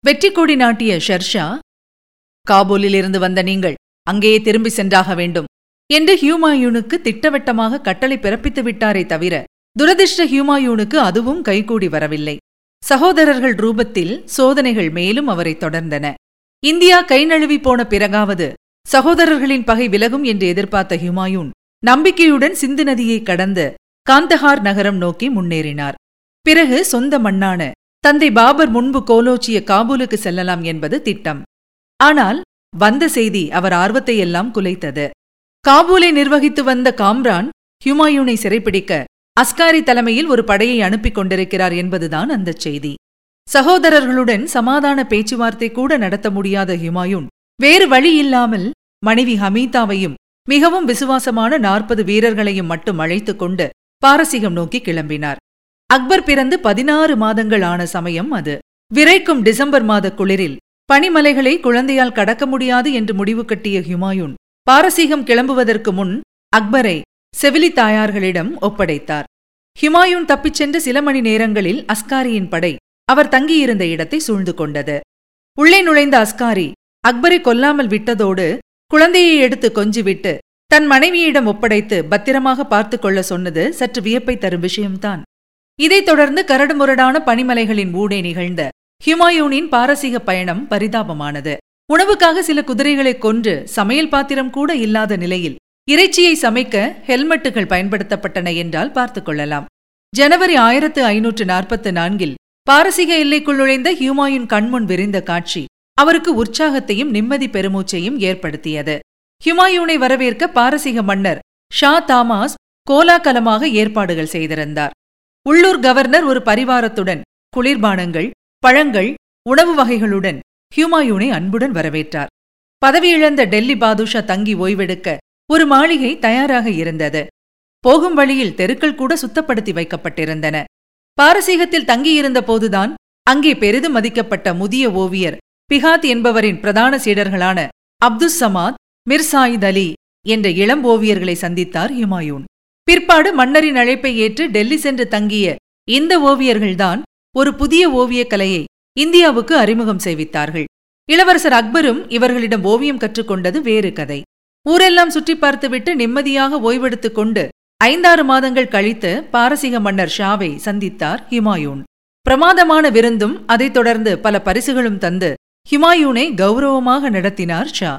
வெற்றி கொடி நாட்டிய ஷெர்ஷா காபூலிலிருந்து வந்த நீங்கள் அங்கேயே திரும்பி சென்றாக வேண்டும் என்று ஹியூமாயூனுக்கு திட்டவட்டமாக கட்டளை பிறப்பித்து விட்டாரே தவிர துரதிர்ஷ்ட ஹியூமாயூனுக்கு அதுவும் கைகூடி வரவில்லை. சகோதரர்கள் ரூபத்தில் சோதனைகள் மேலும் அவரை தொடர்ந்தன. இந்தியா கை நழுவி போன பிறகாவது சகோதரர்களின் பகை விலகும் என்று எதிர்பார்த்த ஹுமாயூன் நம்பிக்கையுடன் சிந்து நதியை கடந்து காந்தஹார் நகரம் நோக்கி முன்னேறினார். பிறகு சொந்த மண்ணான தந்தை பாபர் முன்பு கோலோச்சிய காபூலுக்கு செல்லலாம் என்பது திட்டம். ஆனால் வந்த செய்தி அவர் ஆர்வத்தையெல்லாம் குலைத்தது. காபூலை நிர்வகித்து வந்த காம்ரான் ஹுமாயூனை சிறைப்பிடிக்க அஸ்காரி தலைமையில் ஒரு படையை அனுப்பிக் கொண்டிருக்கிறார் என்பதுதான் அந்தச் செய்தி. சகோதரர்களுடன் சமாதான பேச்சுவார்த்தை கூட நடத்த முடியாத ஹுமாயூன் வேறு வழி இல்லாமல் மனைவி ஹமீதாவையும் மிகவும் விசுவாசமான நாற்பது வீரர்களையும் மட்டும் அழைத்துக் கொண்டு பாரசீகம் நோக்கி கிளம்பினார். அக்பர் பிறந்து பதினாறு மாதங்கள் ஆன சமயம் அது. விரைக்கும் டிசம்பர் மாத குளிரில் பனிமலைகளை குழந்தையால் கடக்க முடியாது என்று முடிவு கட்டிய ஹுமாயூன் பாரசீகம் கிளம்புவதற்கு முன் அக்பரை செவிலி தாயார்களிடம் ஒப்படைத்தார். ஹுமாயூன் தப்பிச் சென்ற சில மணி நேரங்களில் அஸ்காரியின் படை அவர் தங்கியிருந்த இடத்தை சூழ்ந்து கொண்டது. உள்ளே நுழைந்த அஸ்காரி அக்பரை கொல்லாமல் விட்டதோடு குழந்தையை எடுத்து கொஞ்சிவிட்டு தன் மனைவியிடம் ஒப்படைத்து பத்திரமாக பார்த்து கொள்ள சொன்னது சற்று வியப்பை தரும் விஷயம்தான். இதைத் தொடர்ந்து கரடுமுரடான பனிமலைகளின் ஊடே நிகழ்ந்த ஹிமாயூனின் பாரசீக பயணம் பரிதாபமானது. உணவுக்காக சில குதிரைகளை கொன்று சமையல் பாத்திரம் கூட இல்லாத நிலையில் இறைச்சியை சமைக்க ஹெல்மெட்டுகள் பயன்படுத்தப்பட்டன என்றால் பார்த்துக் கொள்ளலாம் ஜனவரி ஆயிரத்து ஐநூற்று நாற்பத்து நான்கில் பாரசீக எல்லைக்குள் நுழைந்த ஹியூமாயின் கண்முன் விரிந்த காட்சி அவருக்கு உற்சாகத்தையும் நிம்மதி பெருமூச்சையும் ஏற்படுத்தியது. ஹுமாயூனை வரவேற்க பாரசீக மன்னர் ஷா தாமாஸ் கோலாகலமாக ஏற்பாடுகள் செய்திருந்தார். உள்ளூர் கவர்னர் ஒரு பரிவாரத்துடன் குளிர்பானங்கள் பழங்கள் உணவு வகைகளுடன் ஹியூமாயூனை அன்புடன் வரவேற்றார். பதவியிழந்த டெல்லி பாதுஷா தங்கி ஓய்வெடுக்க ஒரு மாளிகை தயாராக இருந்தது. போகும் வழியில் தெருக்கள் கூட சுத்தப்படுத்தி வைக்கப்பட்டிருந்தன. பாரசீகத்தில் தங்கியிருந்த போதுதான் அங்கே பெரிதும் மதிக்கப்பட்ட முதிய ஓவியர் பிகாத் என்பவரின் பிரதான சீடர்களான அப்துஸ் சமாத் மிர்சாயித் அலி என்ற இளம் ஓவியர்களை சந்தித்தார் ஹுமாயூன். பிற்பாடு மன்னரின் அழைப்பை ஏற்று டெல்லி சென்று தங்கிய இந்த ஓவியர்கள்தான் ஒரு புதிய ஓவியக் கலையை இந்தியாவுக்கு அறிமுகம் செய்வித்தார்கள். இளவரசர் அக்பரும் இவர்களிடம் ஓவியம் கற்றுக்கொண்டது வேறு கதை. ஊரெல்லாம் சுற்றி பார்த்துவிட்டு நிம்மதியாக ஓய்வெடுத்துக் கொண்டு ஐந்தாறு மாதங்கள் கழித்து பாரசீக மன்னர் ஷாவை சந்தித்தார் ஹிமாயூன். பிரமாதமான விருந்தும் அதைத் தொடர்ந்து பல பரிசுகளும் தந்து ஹிமாயூனை கௌரவமாக நடத்தினார் ஷா.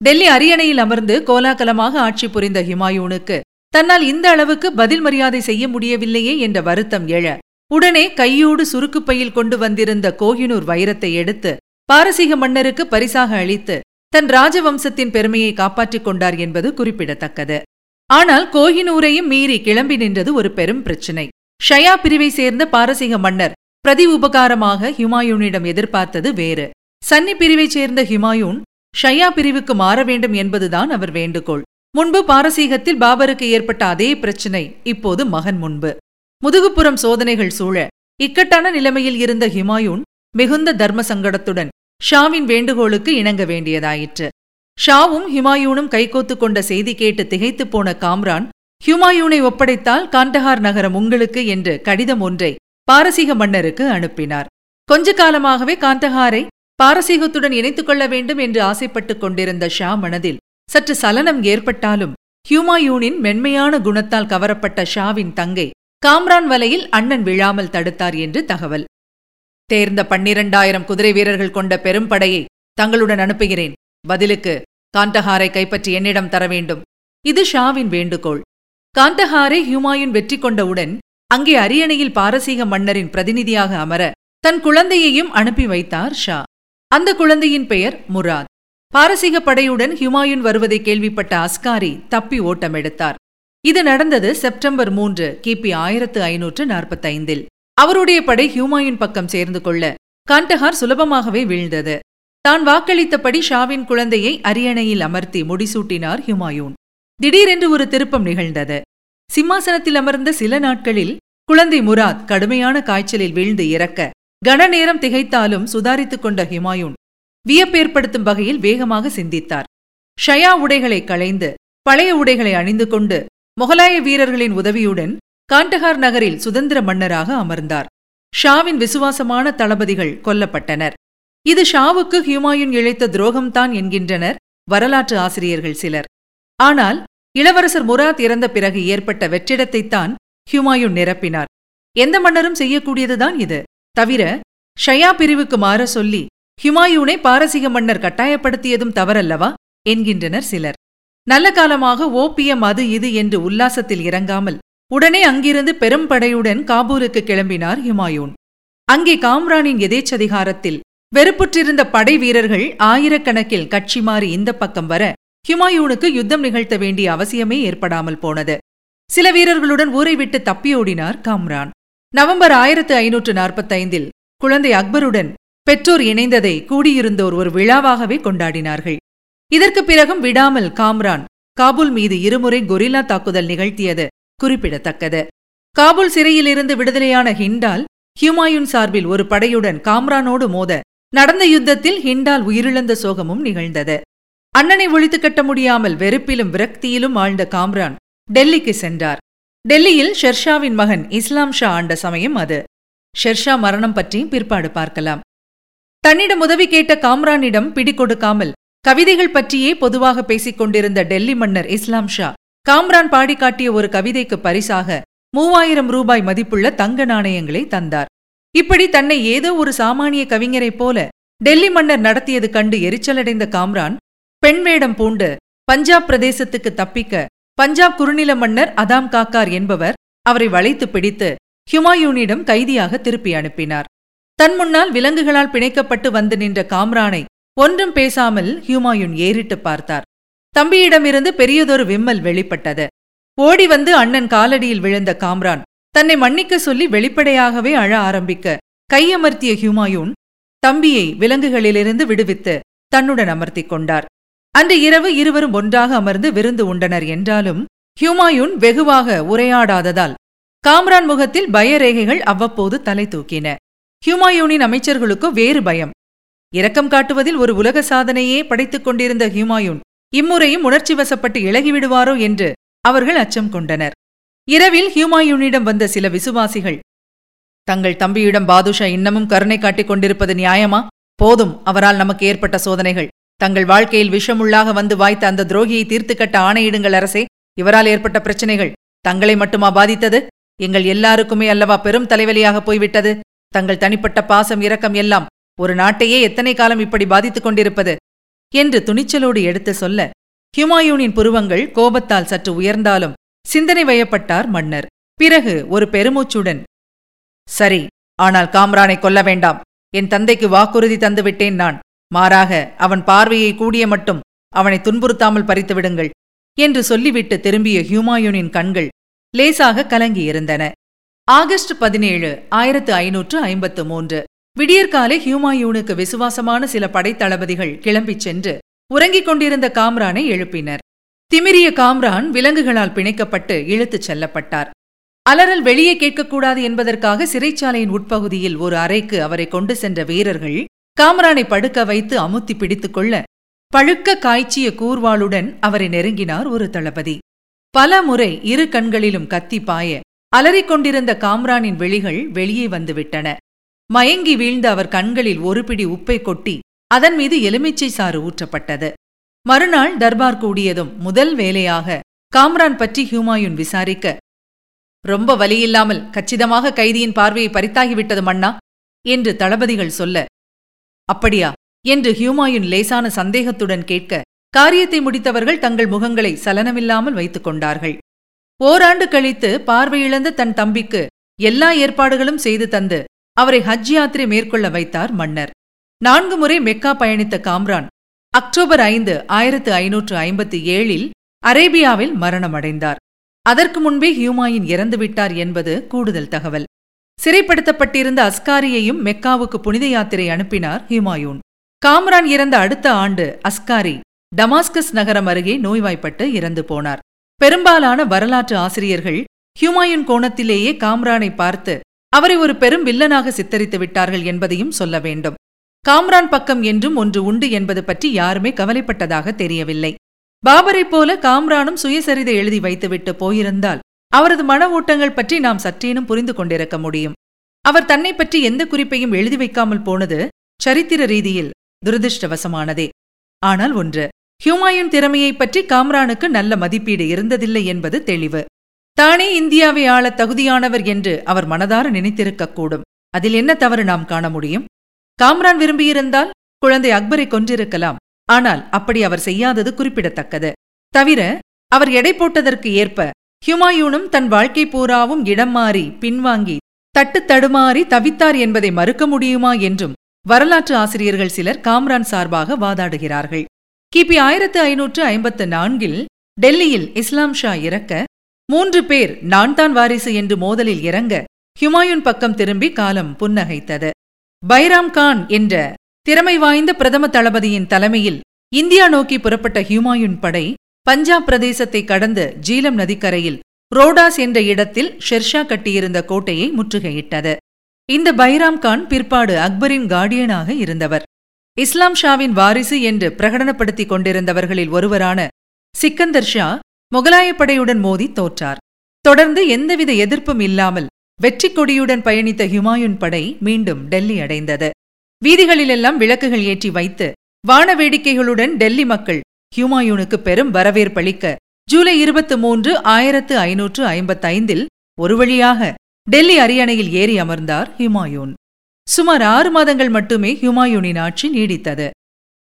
டெல்லி அரியணையில் அமர்ந்து கோலாகலமாக ஆட்சி புரிந்த ஹிமாயூனுக்கு தன்னால் இந்த அளவுக்கு பதில் மரியாதை செய்ய முடியவில்லையே என்ற வருத்தம் எழ உடனே கையோடு சுருக்குப்பையில் கொண்டு வந்திருந்த கோஹினூர் வைரத்தை எடுத்து பாரசீக மன்னருக்கு பரிசாக அளித்து தன் ராஜவம்சத்தின் பெருமையை காப்பாற்றிக் கொண்டார் என்பது குறிப்பிடத்தக்கது. ஆனால் கோஹினூரையும் மீறி கிளம்பி நின்றது ஒரு பெரும் பிரச்சினை. ஷயா பிரிவை சேர்ந்த பாரசீக மன்னர் பிரதி உபகாரமாக ஹிமாயூனிடம் எதிர்பார்த்தது வேறு. சன்னி பிரிவைச் சேர்ந்த ஹிமாயூன் ஷயா பிரிவுக்கு மாற வேண்டும் என்பதுதான் அவர் வேண்டுகோள். முன்பு பாரசீகத்தில் பாபருக்கு ஏற்பட்ட அதே பிரச்சினை இப்போது மகன் முன்பு. முதுகுப்புறம் சோதனைகள் சூழ இக்கட்டான நிலைமையில் இருந்த ஹிமாயூன் மிகுந்த தர்ம சங்கடத்துடன் ஷாவின் வேண்டுகோளுக்கு இணங்க வேண்டியதாயிற்று. ஷாவும் ஹிமாயூனும் கைகோத்து கொண்ட செய்தி கேட்டு திகைத்துப் போன காம்ரான் ஹுமாயூனை ஒப்படைத்தால் காண்டஹார் நகரம் உங்களுக்கு என்று கடிதம் ஒன்றை பாரசீக மன்னருக்கு அனுப்பினார். கொஞ்ச காலமாகவே காந்தஹாரை பாரசீகத்துடன் இணைத்துக் கொள்ள வேண்டும் என்று ஆசைப்பட்டுக் கொண்டிருந்த ஷா மனதில் சற்று சலனம் ஏற்பட்டாலும் ஹியூமாயூனின் மென்மையான குணத்தால் கவரப்பட்ட ஷாவின் தங்கை காம்ரான் வலையில் அண்ணன் விழாமல் தடுத்தார் என்று தகவல். தேர்ந்த பன்னிரண்டாயிரம் குதிரை வீரர்கள் கொண்ட பெரும்படையை தங்களுடன் அனுப்புகிறேன். பதிலுக்கு காந்தஹாரை கைப்பற்றி என்னிடம் தர வேண்டும். இது ஷாவின் வேண்டுகோள். காந்தஹாரை ஹியூமாயூன் வெற்றி கொண்டவுடன் அங்கே அரியணையில் பாரசீக மன்னரின் பிரதிநிதியாக அமர தன் குழந்தையையும் அனுப்பி வைத்தார் ஷா. அந்த குழந்தையின் பெயர் முராத். பாரசீக படையுடன் ஹுமாயூன் வருவதை கேள்விப்பட்ட அஸ்காரி தப்பி ஓட்டம் எடுத்தார். இது நடந்தது செப்டம்பர் மூன்று கிபி ஆயிரத்து ஐநூற்று நாற்பத்தைந்தில். அவருடைய படை ஹியூமாயின் பக்கம் சேர்ந்து கொள்ள காண்டஹார் சுலபமாகவே வீழ்ந்தது. தான் வாக்களித்தபடி ஷாவின் குழந்தையை அரியணையில் அமர்த்தி முடிசூட்டினார் ஹியூமாயூன். திடீரென்று ஒரு திருப்பம் நிகழ்ந்தது. சிம்மாசனத்தில் அமர்ந்த சில நாட்களில் குழந்தை முராத் கடுமையான காய்ச்சலில் வீழ்ந்து இறக்க கனநேரம் திகைத்தாலும் சுதாரித்துக் கொண்ட ஹிமாயூன் வியப்பேற்படுத்தும் வகையில் வேகமாக சிந்தித்தார். ஷயா உடைகளை களைந்து பழைய உடைகளை அணிந்து கொண்டு முகலாய வீரர்களின் உதவியுடன் காண்டஹார் நகரில் சுதந்திர மன்னராக அமர்ந்தார். ஷாவின் விசுவாசமான தளபதிகள் கொல்லப்பட்டனர். இது ஷாவுக்கு ஹியூமாயூன் இழைத்த துரோகம்தான் என்கின்றனர் வரலாற்று ஆசிரியர்கள் சிலர். ஆனால் இளவரசர் முராத் இறந்த பிறகு ஏற்பட்ட வெற்றிடத்தைத்தான் ஹியூமாயூன் நிரப்பினார். எந்த மன்னரும் செய்யக்கூடியதுதான் இது. தவிர ஷயா பிரிவுக்கு மாற சொல்லி ஹிமாயூனை பாரசீக மன்னர் கட்டாயப்படுத்தியதும் தவறல்லவா? என்கின்றனர் சிலர். நல்ல காலமாக ஓபியம் அது இது என்று உல்லாசத்தில் இறங்காமல் உடனே அங்கிருந்து பெரும்படையுடன் காபூலுக்கு கிளம்பினார் ஹிமாயூன். அங்கே காம்ரானின் எதேச்சதிகாரத்தில் வெறுப்புற்றிருந்த படை வீரர்கள் ஆயிரக்கணக்கில் கட்சி மாறி இந்த பக்கம் வர ஹிமாயூனுக்கு யுத்தம் நிகழ்த்த வேண்டிய அவசியமே ஏற்படாமல் போனது. சில வீரர்களுடன் ஊரை விட்டு தப்பியோடினார் காம்ரான். நவம்பர் ஆயிரத்து ஐநூற்று நாற்பத்தைந்தில் குழந்தை அக்பருடன் பெற்றோர் இணைந்ததை கூடியிருந்தோர் ஒரு விழாவாகவே கொண்டாடினார்கள். இதற்குப் பிறகும் விடாமல் காம்ரான் காபூல் மீது இருமுறை கொரில்லா தாக்குதல் நிகழ்த்தியது குறிப்பிடத்தக்கது. காபூல் சிறையிலிருந்து விடுதலையான ஹிண்டால் ஹியூமாயூன் சார்பில் ஒரு படையுடன் காம்ரானோடு மோத நடந்த யுத்தத்தில் ஹிண்டால் உயிரிழந்த சோகமும் நிகழ்ந்தது. அண்ணனை ஒழித்து கட்ட முடியாமல் வெறுப்பிலும் விரக்தியிலும் ஆழ்ந்த காம்ரான் டெல்லிக்கு சென்றார். டெல்லியில் ஷெர்ஷாவின் மகன் இஸ்லாம் ஷா ஆண்ட சமயம் அது. ஷெர்ஷா மரணம் பற்றியும் பிற்பாடு பார்க்கலாம். தன்னிடம் உதவி கேட்ட காம்ரானிடம் பிடி கொடுக்காமல் கவிதைகள் பற்றியே பொதுவாக பேசிக் கொண்டிருந்த டெல்லி மன்னர் இஸ்லாம் ஷா காம்ரான் பாடி காட்டிய ஒரு கவிதைக்கு பரிசாக மூவாயிரம் ரூபாய் மதிப்புள்ள தங்க நாணயங்களை தந்தார். இப்படி தன்னை ஏதோ ஒரு சாமானிய கவிஞரைப் போல டெல்லி மன்னர் நடத்தியது கண்டு எரிச்சலடைந்த காம்ரான் பெண் வேடம் பூண்டு பஞ்சாப் பிரதேசத்துக்கு தப்பிக்க பஞ்சாப் குறுநில மன்னர் அதாம் காக்கார் என்பவர் அவரை வளைத்து பிடித்து ஹுமாயூனிடம் கைதியாக திருப்பி அனுப்பினார். தன் முன்னால் விலங்குகளால் பிணைக்கப்பட்டு வந்து நின்ற காம்ரானை ஒன்றும் பேசாமல் ஹியூமாயூன் ஏறிட்டு பார்த்தார். தம்பியிடமிருந்து பெரியதொரு விம்மல் வெளிப்பட்டது. ஓடி வந்து அண்ணன் காலடியில் விழுந்த காம்ரான் தன்னை மன்னிக்க சொல்லி வெளிப்படையாகவே அழ ஆரம்பிக்க கையமர்த்திய ஹியூமாயூன் தம்பியை விலங்குகளிலிருந்து விடுவித்து தன்னுடன் அமர்த்திக் கொண்டார். அன்று இரவு இருவரும் ஒன்றாக அமர்ந்து விருந்து உண்டனர் என்றாலும் ஹியூமாயூன் வெகுவாக உரையாடாததால் காம்ரான் முகத்தில் பயரேகைகள் அவ்வப்போது தலை தூக்கின. ஹியூமாயூனின் அமைச்சர்களுக்கு வேறு பயம். இரக்கம் காட்டுவதில் ஒரு உலக சாதனையே படைத்துக் கொண்டிருந்த ஹியூமாயூன் இம்முறையும் உணர்ச்சி வசப்பட்டு இழகிவிடுவாரோ என்று அவர்கள் அச்சம் கொண்டனர். இரவில் ஹியூமாயூனிடம் வந்த சில விசுவாசிகள் தங்கள் தம்பியிடம் பாதுஷா இன்னமும் கருணை காட்டிக் கொண்டிருப்பது நியாயமா? போதும் அவரால் நமக்கு ஏற்பட்ட சோதனைகள். தங்கள் வாழ்க்கையில் விஷமுள்ளாக வந்து வாய்த்த அந்த துரோகியை தீர்த்து கட்ட ஆணையிடுங்கள் அரசே இவரால் ஏற்பட்ட பிரச்சனைகள். தங்களை மட்டுமா பாதித்தது? எங்கள் எல்லாருக்குமே அல்லவா பெரும் தலைவலியாக போய்விட்டது? தங்கள் தனிப்பட்ட பாசம் இரக்கம் எல்லாம் ஒரு நாட்டையே எத்தனை காலம் இப்படி பாதித்துக் கொண்டிருப்பது? என்று துணிச்சலோடு எடுத்து சொல்ல ஹுமாயூனின் புருவங்கள் கோபத்தால் சற்று உயர்ந்தாலும் சிந்தனை வயப்பட்டார் மன்னர். பிறகு ஒரு பெருமூச்சுடன் சரி ஆனால் காம்ரானை கொல்ல வேண்டாம். என் தந்தைக்கு வாக்குறுதி தந்துவிட்டேன் நான். மாறாக அவன் பார்வையை கூடிய மட்டும் அவனை துன்புறுத்தாமல் பறித்துவிடுங்கள் என்று சொல்லிவிட்டு திரும்பிய ஹியூமாயூனின் கண்கள் லேசாக கலங்கியிருந்தன. ஆகஸ்ட் பதினேழு ஆயிரத்து ஐநூற்று ஐம்பத்து மூன்று. விடியற்காலை ஹியூமாயூனுக்கு விசுவாசமான சில படைத்தளபதிகள் கிளம்பிச் சென்று உறங்கிக் கொண்டிருந்த காம்ரானை எழுப்பினர். திமிரிய காம்ரான் விலங்குகளால் பிணைக்கப்பட்டு இழுத்துச் செல்லப்பட்டார். அலறல் வெளியே கேட்கக்கூடாது என்பதற்காக சிறைச்சாலையின் உட்பகுதியில் ஒரு அறைக்கு அவரை கொண்டு சென்ற வீரர்கள் காம்ரானை படுக்க வைத்து அமுத்தி பிடித்துக் கொள்ள பழுக்க காய்ச்சிய கூர்வாளுடன் அவரை நெருங்கினார் ஒரு தளபதி. பல முறை இரு கண்களிலும் கத்தி பாய அலறிக் கொண்டிருந்த காம்ரானின் வெளிகள் வெளியே வந்துவிட்டன மயங்கி வீழ்ந்த அவர் கண்களில் ஒரு பிடி உப்பை கொட்டி அதன் மீது எலுமிச்சை சாறு ஊற்றப்பட்டது. மறுநாள் தர்பார் கூடியதும் முதல் வேலையாக காம்ரான் பற்றி ஹியூமாயூன் விசாரிக்க ரொம்ப வலியில்லாமல் கச்சிதமாக கைதியின் பார்வையை பறித்தாகிவிட்டது மன்னா? என்று தளபதிகள் சொல்ல அப்படியா? என்று ஹியூமாயுன் லேசான சந்தேகத்துடன் கேட்க காரியத்தை முடித்தவர்கள் தங்கள் முகங்களை சலனமில்லாமல் வைத்துக் கொண்டார்கள். ஓராண்டு கழித்து பார்வையிழந்த தன் தம்பிக்கு எல்லா ஏற்பாடுகளும் செய்து தந்து அவரை ஹஜ் யாத்திரை மேற்கொள்ள வைத்தார் மன்னர். நான்கு முறை மெக்கா பயணித்த காம்ரான் அக்டோபர் ஐந்து ஆயிரத்து ஐநூற்று ஐம்பத்தி ஏழில் அரேபியாவில் மரணமடைந்தார். அதற்கு முன்பே ஹியூமாயின் இறந்துவிட்டார் என்பது கூடுதல் தகவல். சிறைப்படுத்தப்பட்டிருந்த அஸ்காரியையும் மெக்காவுக்கு புனித யாத்திரை அனுப்பினார் ஹியூமாயூன் காம்ரான் இறந்த அடுத்த ஆண்டு அஸ்காரி டமாஸ்கஸ் நகரம் அருகே நோய்வாய்ப்பட்டு இறந்து போனார். பெரும்பாலான வரலாற்று ஆசிரியர்கள் ஹியூமாயூன் கோணத்திலேயே காம்ரானை பார்த்து அவரை ஒரு பெரும் வில்லனாக சித்தரித்து விட்டார்கள் என்பதையும் சொல்ல வேண்டும். காம்ரான் பக்கம் என்றும் ஒன்று உண்டு என்பது பற்றி யாருமே கவலைப்பட்டதாக தெரியவில்லை. பாபரைப் போல காம்ரானும் சுயசரிதை எழுதி வைத்துவிட்டு போயிருந்தால் அவரது மன ஓட்டங்கள் பற்றி நாம் சற்றேனும் புரிந்து கொண்டிருக்க முடியும். அவர் தன்னை பற்றி எந்த குறிப்பையும் எழுதி வைக்காமல் போனது சரித்திர ரீதியில் துரதிருஷ்டவசமானதே. ஆனால் ஒன்று ஹியூமாயின் திறமையைப் பற்றி காம்ரானுக்கு நல்ல மதிப்பீடு இருந்ததில்லை என்பது தெளிவு. தானே இந்தியாவை ஆள தகுதியானவர் என்று அவர் மனதார நினைத்திருக்கக்கூடும். அதில் என்ன தவறு நாம் காண முடியும்? காம்ரான் விரும்பியிருந்தால் குழந்தை அக்பரை கொன்றிருக்கலாம். ஆனால் அப்படி அவர் செய்யாதது குறிப்பிடத்தக்கது. தவிர அவர் எடை போட்டதற்கு ஏற்ப ஹுமாயூனும் தன் வாழ்க்கை பூராவும் இடம் மாறி பின்வாங்கி தட்டு தடுமாறி தவித்தார் என்பதை மறுக்க முடியுமா என்றும் வரலாற்று ஆசிரியர்கள் சிலர் காம்ரான் சார்பாக வாதாடுகிறார்கள். கிபி ஆயிரத்து ஐநூற்று ஐம்பத்து நான்கில் டெல்லியில் இஸ்லாம் ஷா இறக்க மூன்று பேர் நான் தான் வாரிசு என்று மோதலில் இறங்க ஹுமாயூன் பக்கம் திரும்பி காலம் புன்னகைத்தது. பைராம் கான் என்ற திறமை வாய்ந்த பிரதம தளபதியின் தலைமையில் இந்தியா நோக்கி புறப்பட்ட ஹியூமாயுன் படை பஞ்சாப் பிரதேசத்தை கடந்த ஜீலம் நதிக்கரையில் ரோடாஸ் என்ற இடத்தில் ஷெர்ஷா கட்டியிருந்த கோட்டையை முற்றுகையிட்டது. இந்த பைராம் கான் பிற்பாடு அக்பரின் கார்டியனாக இருந்தவர். இஸ்லாம் ஷாவின் வாரிசு என்று பிரகடனப்படுத்திக் கொண்டிருந்தவர்களில் ஒருவரான சிக்கந்தர் ஷா முகலாயப் படையுடன் மோதி தோற்றார். தொடர்ந்து எந்தவித எதிர்ப்பும் இல்லாமல் வெற்றி கொடியுடன் பயணித்த ஹுமாயூன் படை மீண்டும் டெல்லி அடைந்தது. வீதிகளிலெல்லாம் விளக்குகள் ஏற்றி வைத்து வான வேடிக்கைகளுடன் டெல்லி மக்கள் ஹியூமாயூனுக்கு பெரும் வரவேற்பளிக்க ஜூலை இருபத்தி மூன்று ஆயிரத்து ஐநூற்று ஐம்பத்தைந்தில் ஒரு வழியாக டெல்லி அரியணையில் ஏறி அமர்ந்தார் ஹியூமாயூன் சுமார் ஆறு மாதங்கள் மட்டுமே ஹியூமாயூனின் ஆட்சி நீடித்தது.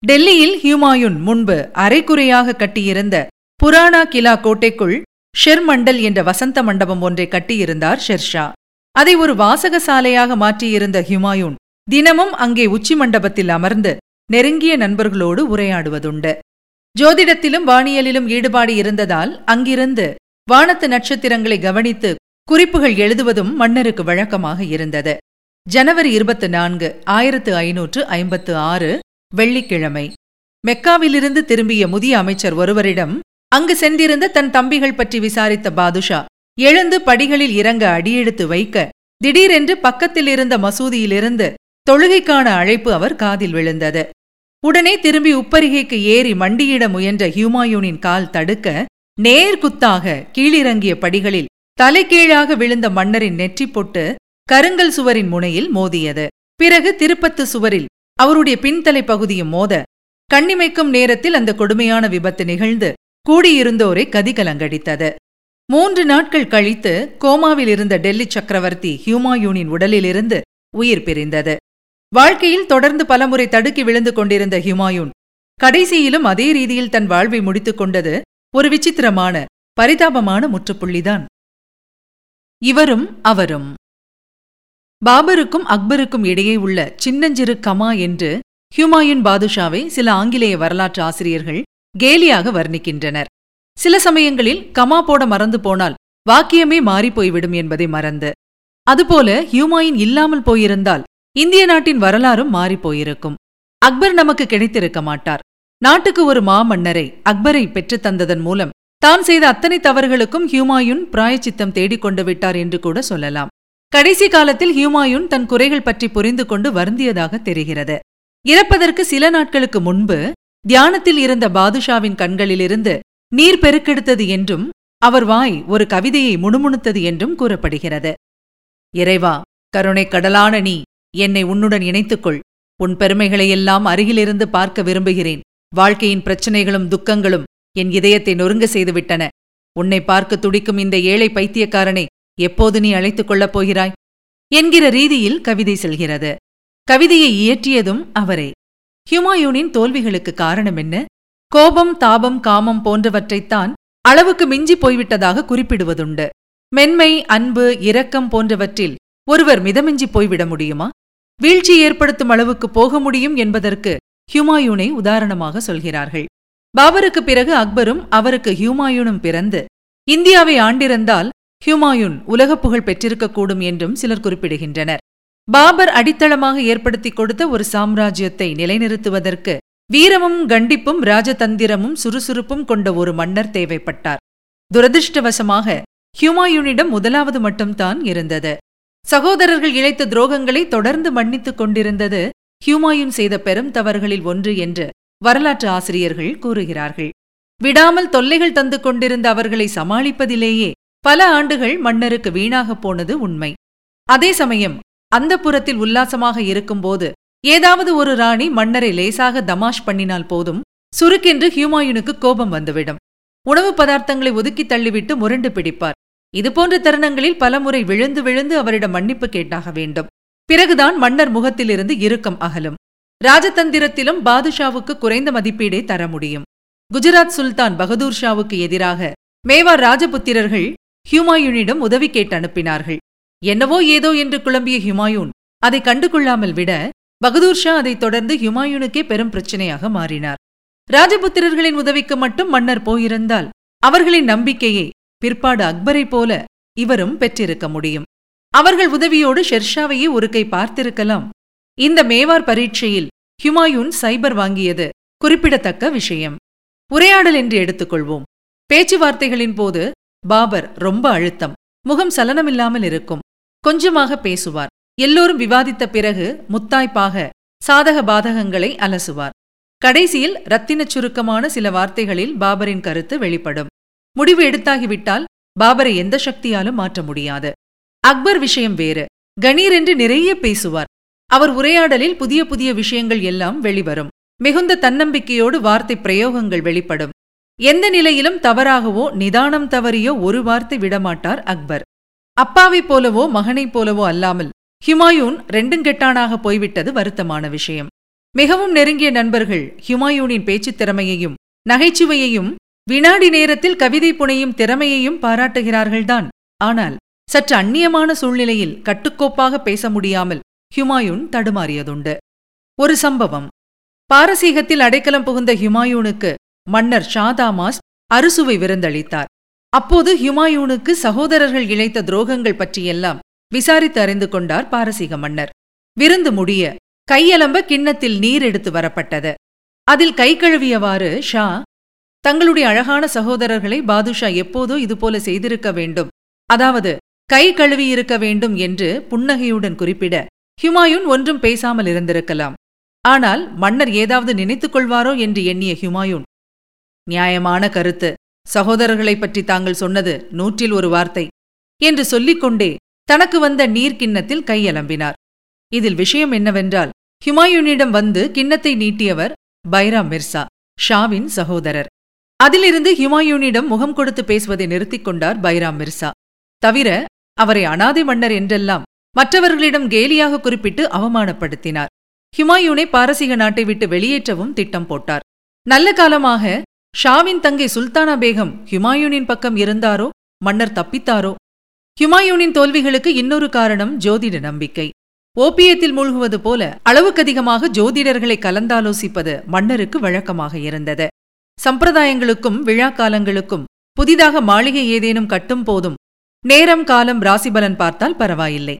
டெல்லியில் ஹியூமாயூன் முன்பு அரைக்குறையாக கட்டியிருந்த புராணா கிலா கோட்டைக்குள் ஷெர்மண்டல் என்ற வசந்த மண்டபம் ஒன்றை கட்டியிருந்தார் ஷெர்ஷா. அதை ஒரு வாசக சாலையாக மாற்றியிருந்த ஹுமாயூன் தினமும் அங்கே உச்சி மண்டபத்தில் அமர்ந்து நெருங்கிய நண்பர்களோடு உரையாடுவதுண்டு. ஜோதிடத்திலும் வானியலிலும் ஈடுபாடு இருந்ததால் அங்கிருந்து வானத்து நட்சத்திரங்களை கவனித்து குறிப்புகள் எழுதுவதும் மன்னருக்கு வழக்கமாக இருந்தது. ஜனவரி இருபத்து நான்கு ஆயிரத்து ஐநூற்று ஐம்பத்து ஆறு வெள்ளிக்கிழமை. மெக்காவிலிருந்து திரும்பிய முதிய அமைச்சர் ஒருவரிடம் அங்கு சென்றிருந்த தன் தம்பிகள் பற்றி விசாரித்த பாதுஷா எழுந்து படிகளில் இறங்க அடியெடுத்து வைக்க திடீரென்று பக்கத்தில் இருந்த மசூதியிலிருந்து தொழுகைக்கான அழைப்பு அவர் காதில் விழுந்தது. உடனே திரும்பி உப்பரிகைக்கு ஏறி மண்டியிட முயன்ற ஹியூமாயூனின் கால் தடுக்க நேர்குத்தாக கீழிறங்கிய படிகளில் தலைகீழாக விழுந்த மன்னரின் நெற்றி பொட்டு கருங்கல் சுவரின் முனையில் மோதியது. பிறகு திருப்பத்து சுவரில் அவருடைய பின்தலை பகுதியும் மோத கண்ணிமைக்கும் நேரத்தில் அந்த கொடுமையான விபத்து நிகழ்ந்து கூடியிருந்தோரை கதிகலங்கடித்தது. மூன்று நாட்கள் கழித்து கோமாவில் இருந்த டெல்லி சக்கரவர்த்தி ஹியூமாயூனின் உடலிலிருந்து உயிர் பிரிந்தது. வாழ்க்கையில் தொடர்ந்து பலமுறை தடுக்கி விழுந்து கொண்டிருந்த ஹியூமாயூன் கடைசியிலும் அதே ரீதியில் தன் வாழ்வை முடித்துக் கொண்டது ஒரு விசித்திரமான பரிதாபமான முற்றுப்புள்ளிதான். இவரும் அவரும். பாபருக்கும் அக்பருக்கும் இடையே உள்ள சின்னஞ்சிறு கமா என்று ஹியூமாயூன் பாதுஷாவை சில ஆங்கிலேய வரலாற்று ஆசிரியர்கள் கேலியாக வர்ணிக்கின்றனர். சில சமயங்களில் கமா போட மறந்து போனால் வாக்கியமே மாறிப்போய்விடும் என்பதை மறந்து. அதுபோல ஹியூமாயின் இல்லாமல் போயிருந்தால் இந்திய நாட்டின் வரலாறும் மாறிப்போயிருக்கும். அக்பர் நமக்கு கிடைத்திருக்க மாட்டார். நாட்டுக்கு ஒரு மாமன்னரை அக்பரை பெற்றுத் தந்ததன் மூலம் தான் செய்த அத்தனை தவறுகளுக்கும் ஹியூமாயுன் பிராயச்சித்தம் தேடிக் கொண்டு விட்டார் என்று கூட சொல்லலாம். கடைசி காலத்தில் ஹியூமாயுன் தன் குறைகள் பற்றி புரிந்து கொண்டு வருந்தியதாக தெரிகிறது. இறப்பதற்கு சில நாட்களுக்கு முன்பு தியானத்தில் இருந்த பாதுஷாவின் கண்களிலிருந்து நீர் பெருக்கெடுத்தது என்றும் அவர் வாய் ஒரு கவிதையை முணுமுணுத்தது என்றும் கூறப்படுகிறது. இறைவா கருணை கடலான நீ என்னை உன்னுடன் இணைத்துக்கொள். உன் பெருமைகளையெல்லாம் அருகிலிருந்து பார்க்க விரும்புகிறேன். வாழ்க்கையின் பிரச்சனைகளும் துக்கங்களும் என் இதயத்தை நொறுங்க செய்துவிட்டன. உன்னை பார்க்க துடிக்கும் இந்த ஏழை பைத்தியக்காரனை எப்போது நீ அழைத்துக் கொள்ளப் போகிறாய்? என்கிற ரீதியில் கவிதை செல்கிறது. கவிதையை இயற்றியதும் அவரே. ஹியூமாயூனின் தோல்விகளுக்கு காரணம் என்ன? கோபம் தாபம் காமம் போன்றவற்றைத்தான் அளவுக்கு மிஞ்சி போய்விட்டதாக குறிப்பிடுவதுண்டு. மென்மை அன்பு இரக்கம் போன்றவற்றில் ஒருவர் மிதமிஞ்சி போய்விட முடியுமா? வீழ்ச்சி ஏற்படுத்தும் அளவுக்கு போக முடியும் என்பதற்கு ஹியூமாயூனை உதாரணமாக சொல்கிறார்கள். பாபருக்கு பிறகு அக்பரும் அவருக்கு ஹியூமாயூனும் பிறந்து இந்தியாவை ஆண்டிருந்தால் ஹியூமாயூன் உலகப் புகழ் பெற்றிருக்கக்கூடும் என்றும் சிலர் குறிப்பிடுகின்றனர். பாபர் அடித்தளமாக ஏற்படுத்திக் கொடுத்த ஒரு சாம்ராஜ்யத்தை நிலைநிறுத்துவதற்கு வீரமும் கண்டிப்பும் ராஜதந்திரமும் சுறுசுறுப்பும் கொண்ட ஒரு மன்னர் தேவைப்பட்டார். துரதிருஷ்டவசமாக ஹியூமாயூனிடம் முதலாவது மட்டும்தான் இருந்தது. சகோதரர்கள் இழைத்த துரோகங்களை தொடர்ந்து மன்னித்துக் கொண்டிருந்தது ஹியூமாயூன் செய்த பெரும் தவறுகளில் ஒன்று என்று வரலாற்று ஆசிரியர்கள் கூறுகிறார்கள். விடாமல் தொல்லைகள் தந்து கொண்டிருந்த அவர்களை சமாளிப்பதிலேயே பல ஆண்டுகள் மன்னருக்கு வீணாகப் போனது உண்மை. அதே சமயம் அந்த புறத்தில் உல்லாசமாக இருக்கும்போது ஏதாவது ஒரு ராணி மன்னரை லேசாக தமாஷ் பண்ணினால் போதும். சுருக்கென்று ஹியூமாயுனுக்கு கோபம் வந்துவிடும். உணவு பதார்த்தங்களை ஒதுக்கி தள்ளிவிட்டு முரண்டு பிடிப்பார். இதுபோன்ற தருணங்களில் பலமுறை விழுந்து விழுந்து அவரிடம் மன்னிப்பு கேட்டாக வேண்டும். பிறகுதான் மன்னர் முகத்திலிருந்து இறுக்கம் அகலும். ராஜதந்திரத்திலும் பாதுஷாவுக்கு குறைந்த மதிப்பீடே தர முடியும். குஜராத் சுல்தான் பகதூர் ஷாவுக்கு எதிராக மேவார் ராஜபுத்திரர்கள் ஹியூமாயூனிடம் உதவி கேட்டு அனுப்பினார்கள். என்னவோ ஏதோ என்று குழம்பிய ஹுமாயூன் அதை கண்டு கொள்ளாமல் விட பகதூர் ஷா அதைத் தொடர்ந்து ஹுமாயூனுக்கே பெரும் பிரச்சனையாக மாறினார். ராஜபுத்திரர்களின் உதவிக்கு மட்டும் மன்னர் போயிருந்தால் அவர்களின் நம்பிக்கையை பிற்பாடு அக்பரைப் போல இவரும் பெற்றிருக்க முடியும். அவர்கள் உதவியோடு ஷெர்ஷாவையே ஒரு கை பார்த்திருக்கலாம். இந்த மேவார் பரீட்சையில் ஹுமாயூன் சைபர் வாங்கியது குறிப்பிடத்தக்க விஷயம். உரையாடல் என்று எடுத்துக்கொள்வோம். பேச்சுவார்த்தைகளின் போது பாபர் ரொம்ப அழுத்தம். முகம் சலனமில்லாமல் இருக்கும். கொஞ்சமாக பேசுவார். எல்லோரும் விவாதித்த பிறகு முத்தாய்ப்பாக சாதக பாதகங்களை அலசுவார். கடைசியில் ரத்தினச் சுருக்கமான சில வார்த்தைகளில் பாபரின் கருத்து வெளிப்படும். முடிவு எடுத்தாகிவிட்டால் பாபரை எந்த சக்தியாலும் மாற்ற முடியாது. அக்பர் விஷயம் வேறு. கணீர் என்று நிறைய பேசுவார். அவர் உரையாடலில் புதிய புதிய விஷயங்கள் எல்லாம் வெளிவரும். மிகுந்த தன்னம்பிக்கையோடு வார்த்தை பிரயோகங்கள் வெளிப்படும். எந்த நிலையிலும் தவறாகவோ நிதானம் தவறியோ ஒரு வார்த்தை விடமாட்டார் அக்பர். அப்பாவைப் போலவோ மகனைப் போலவோ அல்லாமல் ஹிமாயூன் ரெண்டுங்கெட்டானாக போய்விட்டது வருத்தமான விஷயம். மிகவும் நெருங்கிய நண்பர்கள் ஹிமாயூனின் பேச்சுத் திறமையையும் நகைச்சுவையையும் வினாடி நேரத்தில் கவிதை புனையும் திறமையையும் பாராட்டுகிறார்கள்தான். ஆனால் சற்று அந்நியமான சூழ்நிலையில் கட்டுக்கோப்பாக பேச முடியாமல் ஹுமாயூன் தடுமாறியதுண்டு. ஒரு சம்பவம். பாரசீகத்தில் அடைக்கலம் புகுந்த ஹுமாயூனுக்கு மன்னர் ஷாதாமாஸ் அறுசுவை விருந்தளித்தார். அப்போது ஹுமாயூனுக்கு சகோதரர்கள் இழைத்த துரோகங்கள் பற்றியெல்லாம் விசாரித்து அறிந்து கொண்டார் பாரசீக மன்னர். விருந்து முடிய கையலம்ப கிண்ணத்தில் நீர் எடுத்து வரப்பட்டது. அதில் கை கழுவியவாறு ஷா தங்களுடைய அழகான சகோதரர்களை பாதுஷா எப்போதோ இதுபோல செய்திருக்க வேண்டும் அதாவது கை கழுவியிருக்க வேண்டும் என்று புன்னகையுடன் குறிப்பிட ஹுமாயூன் ஒன்றும் பேசாமல் இருந்திருக்கலாம். ஆனால் மன்னர் ஏதாவது நினைத்துக் கொள்வாரோ என்று எண்ணிய ஹுமாயூன் நியாயமான கருத்து. சகோதரர்களைப் பற்றி தாங்கள் சொன்னது நூற்றில் ஒரு வார்த்தை. என்று சொல்லிக்கொண்டே தனக்கு வந்த நீர் கிண்ணத்தில் கையலம்பினார். இதில் விஷயம் என்னவென்றால் ஹுமாயூனிடம் வந்து கிண்ணத்தை நீட்டியவர் பைராம் மிர்சா ஷாவின் சகோதரர். அதிலிருந்து ஹுமாயூனிடம் முகம் கொடுத்து பேசுவதை நிறுத்திக் கொண்டார் பைராம் மிர்சா. தவிர அவரை அனாதை மன்னர் என்றெல்லாம் மற்றவர்களிடம் கேலியாக குறிப்பிட்டு அவமானப்படுத்தினார். ஹுமாயூனை பாரசீக நாட்டை விட்டு வெளியேற்றவும் திட்டம் போட்டார். நல்ல காலமாக ஷாவின் தங்கை சுல்தானா பேகம் ஹுமாயூனின் பக்கம் இருந்தாரோ? மன்னர் தப்பித்தாரோ? ஹுமாயூனின் தோல்விகளுக்கு இன்னொரு காரணம் ஜோதிட நம்பிக்கை. ஓபியத்தில் மூழ்குவது போல அளவுக்கதிகமாக ஜோதிடர்களை கலந்தாலோசிப்பது மன்னருக்கு வழக்கமாக இருந்தது. சம்பிரதாயங்களுக்கும் விழா காலங்களுக்கும் புதிதாக மாளிகை ஏதேனும் கட்டும் போதும் நேரம் காலம் ராசிபலன் பார்த்தால் பரவாயில்லை.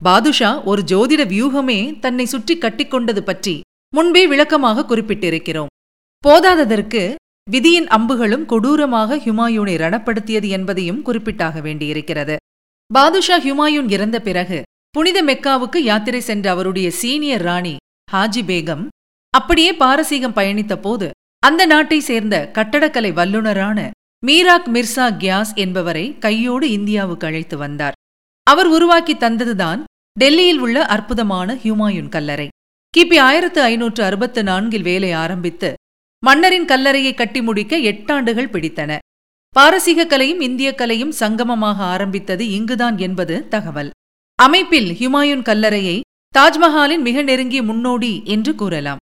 பாதுஷா ஒரு ஜோதிட வியூகமே தன்னை சுற்றி கட்டிக்கொண்டது பற்றி முன்பே விளக்கமாக குறிப்பிட்டிருக்கிறோம். போதாததற்கு விதியின் அம்புகளும் கொடூரமாக ஹுமாயூனை ரணப்படுத்தியது என்பதையும் குறிப்பிட்டாக வேண்டியிருக்கிறது. பாதுஷா ஹுமாயூன் இறந்த பிறகு புனித மெக்காவுக்கு யாத்திரை சென்ற அவருடைய சீனியர் ராணி ஹாஜி பேகம் அப்படியே பாரசீகம் பயணித்த போது அந்த நாட்டை சேர்ந்த கட்டடக்கலை வல்லுநரான மீராக் மிர்சா கியாஸ் என்பவரை கையோடு இந்தியாவுக்கு அழைத்து வந்தார். அவர் உருவாக்கி தந்ததுதான் டெல்லியில் உள்ள அற்புதமான ஹியூமாயுன் கல்லறை. கிபி ஆயிரத்து ஐநூற்று அறுபத்து நான்கில் வேலை ஆரம்பித்து மன்னரின் கல்லறையை கட்டி முடிக்க எட்டாண்டுகள் பிடித்தன. பாரசீக கலையும் இந்திய கலையும் சங்கமமாக ஆரம்பித்தது இங்குதான் என்பது தகவல். அமைப்பில் ஹுமாயூன் கல்லறையை தாஜ்மஹாலின் மிக நெருங்கிய முன்னோடி என்று கூறலாம்.